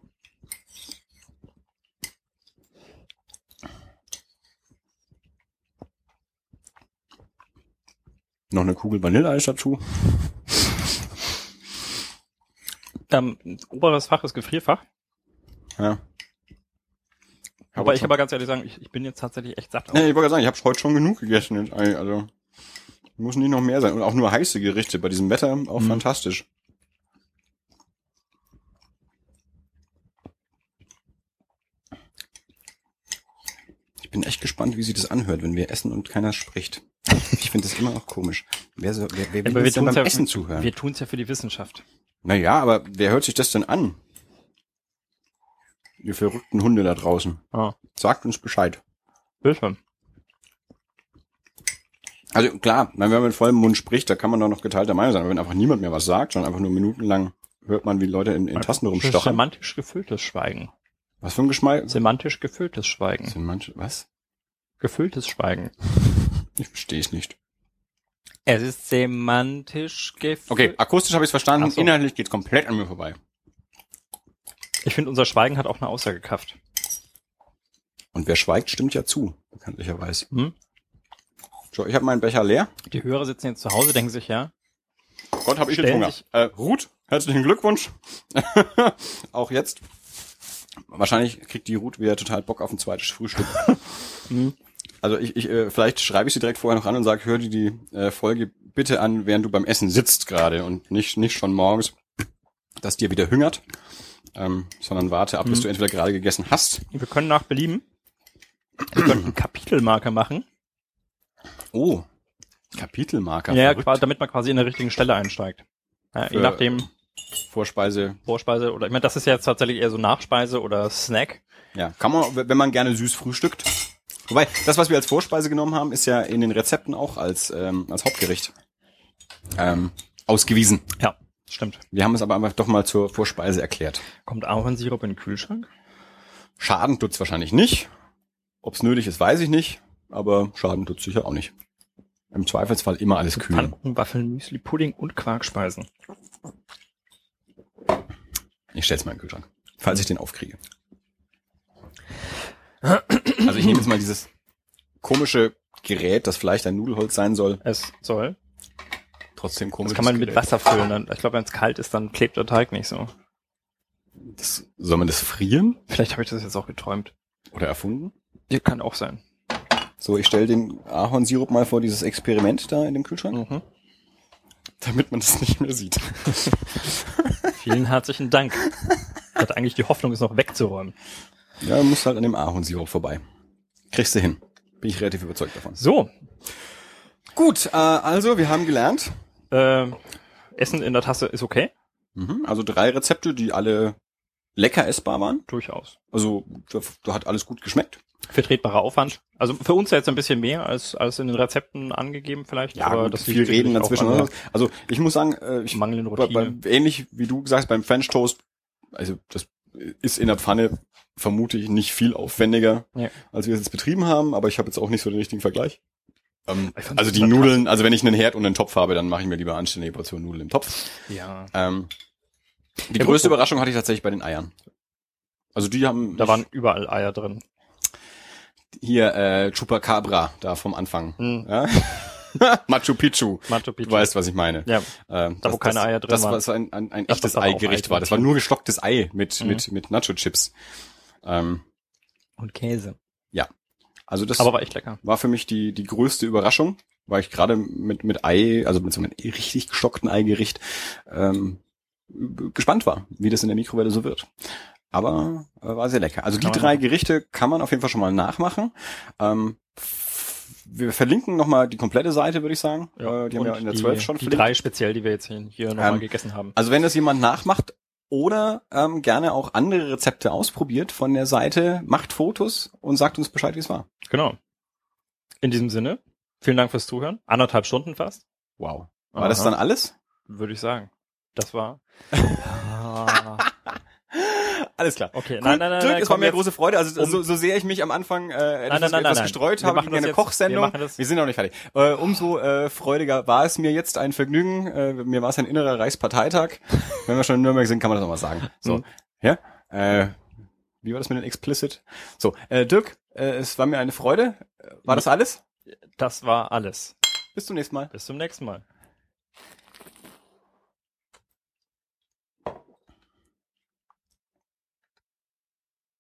Noch eine Kugel Vanilleeis dazu. Ähm, oberes Fach ist Gefrierfach. Ja. Aber ich kann aber ganz ehrlich sagen, ich, ich bin jetzt tatsächlich echt satt. Nee, ich wollte gerade sagen, ich habe heute schon genug gegessen. Jetzt. Also muss nicht noch mehr sein. Und auch nur heiße Gerichte bei diesem Wetter auch Mhm. fantastisch. Ich bin echt gespannt, wie sich das anhört, wenn wir essen und keiner spricht. Ich finde das immer noch komisch. Wer, so, wer, wer will Aber wir beim ja, Essen zuhören? wir tun's ja für die Wissenschaft. Naja, aber wer hört sich das denn an? Ihr verrückten Hunde da draußen. Ah, Sagt uns Bescheid. Bitte. Also klar, wenn man mit vollem Mund spricht, da kann man doch noch geteilter Meinung sein. Aber wenn einfach niemand mehr was sagt, sondern einfach nur minutenlang hört man, wie Leute in, in Tasten rumstochern. Semantisch gefülltes Schweigen. Was für ein Geschmack? Semantisch gefülltes Schweigen. Manche, was? Gefülltes Schweigen. (laughs) Ich verstehe es nicht. Es ist semantisch gefüllt. Okay, akustisch habe ich es verstanden, so. inhaltlich geht's komplett an mir vorbei. Ich finde, unser Schweigen hat auch eine Aussagekraft. Und wer schweigt, stimmt ja zu, bekanntlicherweise. Hm? So, ich habe meinen Becher leer. Die Hörer sitzen jetzt zu Hause, denken sich, ja, Gott, habe ich jetzt Hunger. Äh, Ruth, herzlichen Glückwunsch. (laughs) Auch jetzt. Wahrscheinlich kriegt die Ruth wieder total Bock auf ein zweites Frühstück. (laughs) Hm. Also ich, ich äh, vielleicht schreibe ich sie direkt vorher noch an und sage, hör dir die äh, Folge bitte an, während du beim Essen sitzt gerade und nicht nicht schon morgens, dass dir wieder hüngert, ähm, sondern warte ab, bis Mhm. du entweder gerade gegessen hast. wir können nach Belieben wir können (clears throat) Kapitelmarker machen. Oh, Kapitelmarker. Ja, quasi, damit man quasi in der richtigen Stelle einsteigt. Ja, je nachdem, Vorspeise. Vorspeise oder ich meine, das ist ja jetzt tatsächlich eher so Nachspeise oder Snack. Ja, kann man, wenn man gerne süß frühstückt. Wobei, das, was wir als Vorspeise genommen haben, ist ja in den Rezepten auch als, ähm, als Hauptgericht ähm, ausgewiesen. Ja, stimmt. Wir haben es aber einfach doch mal zur Vorspeise erklärt. Kommt Ahornsirup in den Kühlschrank? Schaden tut's wahrscheinlich nicht. Ob's nötig ist, weiß ich nicht. Aber Schaden tut's sicher auch nicht. Im Zweifelsfall immer alles kühl. Pfannkuchen, Waffeln, Müsli, Pudding und Quarkspeisen. Ich stell's mal in den Kühlschrank, falls ich den aufkriege. (clears throat) Also ich nehme jetzt mal dieses komische Gerät, das vielleicht ein Nudelholz sein soll. Es soll. Trotzdem komisch. Das kann man mit Wasser füllen. Dann, ich glaube, wenn es kalt ist, dann klebt der Teig nicht so. Das, soll man das frieren Vielleicht habe ich das jetzt auch geträumt. oder erfunden? Ja, kann auch sein. So, ich stelle den Ahornsirup mal vor dieses Experiment da in dem Kühlschrank, Mhm. damit man das nicht mehr sieht. (laughs) Vielen herzlichen Dank. Ich hatte eigentlich die Hoffnung, es noch wegzuräumen. Ja, du musst halt an dem Ahornsirup vorbei. Kriegst du hin. Bin ich relativ überzeugt davon. So, Gut, äh, also wir haben gelernt. Äh, Essen in der Tasse ist okay. Mhm, also drei Rezepte, die alle lecker essbar waren. Durchaus. Also da, da hat alles gut geschmeckt. Vertretbarer Aufwand. Also für uns jetzt ein bisschen mehr als, als in den Rezepten angegeben vielleicht. aber gut, das viel reden dazwischen. an oder? Also ich muss sagen, äh, ich, mangelnden bei, Routine. bei, ähnlich wie du gesagt hast, beim French Toast, also das ist in der Pfanne vermute ich nicht viel aufwendiger, Ja. als wir es jetzt betrieben haben, aber ich habe jetzt auch nicht so den richtigen Vergleich. Ähm, also die Nudeln, also wenn ich einen Herd und einen Topf habe, dann mache ich mir lieber anständige Portion Nudeln im Topf. ja. Ähm, die Ja, größte gut. Überraschung hatte ich tatsächlich bei den Eiern. Also die haben Da waren überall Eier drin. hier äh, Chupacabra da vom Anfang. Hm. Ja? (laughs) Machu Picchu. Machu Picchu. Du weißt, was ich meine. Ja, Ähm, Da, wo das, keine das, Eier drin das, waren. was ein, ein, ein Das, echtes Eigericht Ei war. Das war nur gestocktes Ei mit, Mhm. mit, mit Nacho-Chips. Ähm, und Käse. Also das Aber war echt lecker. war für mich die, die größte Überraschung, weil ich gerade mit, mit Ei, also mit so einem richtig gestockten Eigericht, ähm, gespannt war, wie das in der Mikrowelle so wird. Aber äh, war sehr lecker. Also die drei. Gerichte kann man auf jeden Fall schon mal nachmachen. Ähm, wir verlinken nochmal die komplette Seite, würde ich sagen. Äh, die haben ja in der die, 12 schon Die verlinkt. drei speziell, die wir jetzt hier, hier nochmal Ähm, gegessen haben. Also wenn das jemand nachmacht oder ähm, gerne auch andere Rezepte ausprobiert von der Seite, macht Fotos und sagt uns Bescheid, wie es war. Genau. In diesem Sinne, vielen Dank fürs Zuhören. Anderthalb Stunden fast, Wow. War das Aha. dann alles? würde ich sagen. Das war. (laughs) (laughs) Alles klar. Okay, Cool. nein, nein, nein, Dirk, nein, es war mir große Freude. Also Um- so, so sehr ich mich am Anfang äh, etwas, nein, nein, etwas nein. gestreut habe gegen eine. Kochsendung. Wir Wir sind noch nicht fertig. Äh, umso äh, freudiger war es mir jetzt ein Vergnügen. Äh, mir war es ein innerer Reichsparteitag. (laughs) Wenn wir schon in Nürnberg sind, kann man das auch mal sagen. So, Mhm. ja. Äh, wie war das mit den Explicit? So, äh, Dirk, äh, es war mir eine Freude. War das alles? Das war alles. Bis zum nächsten Mal. Bis zum nächsten Mal.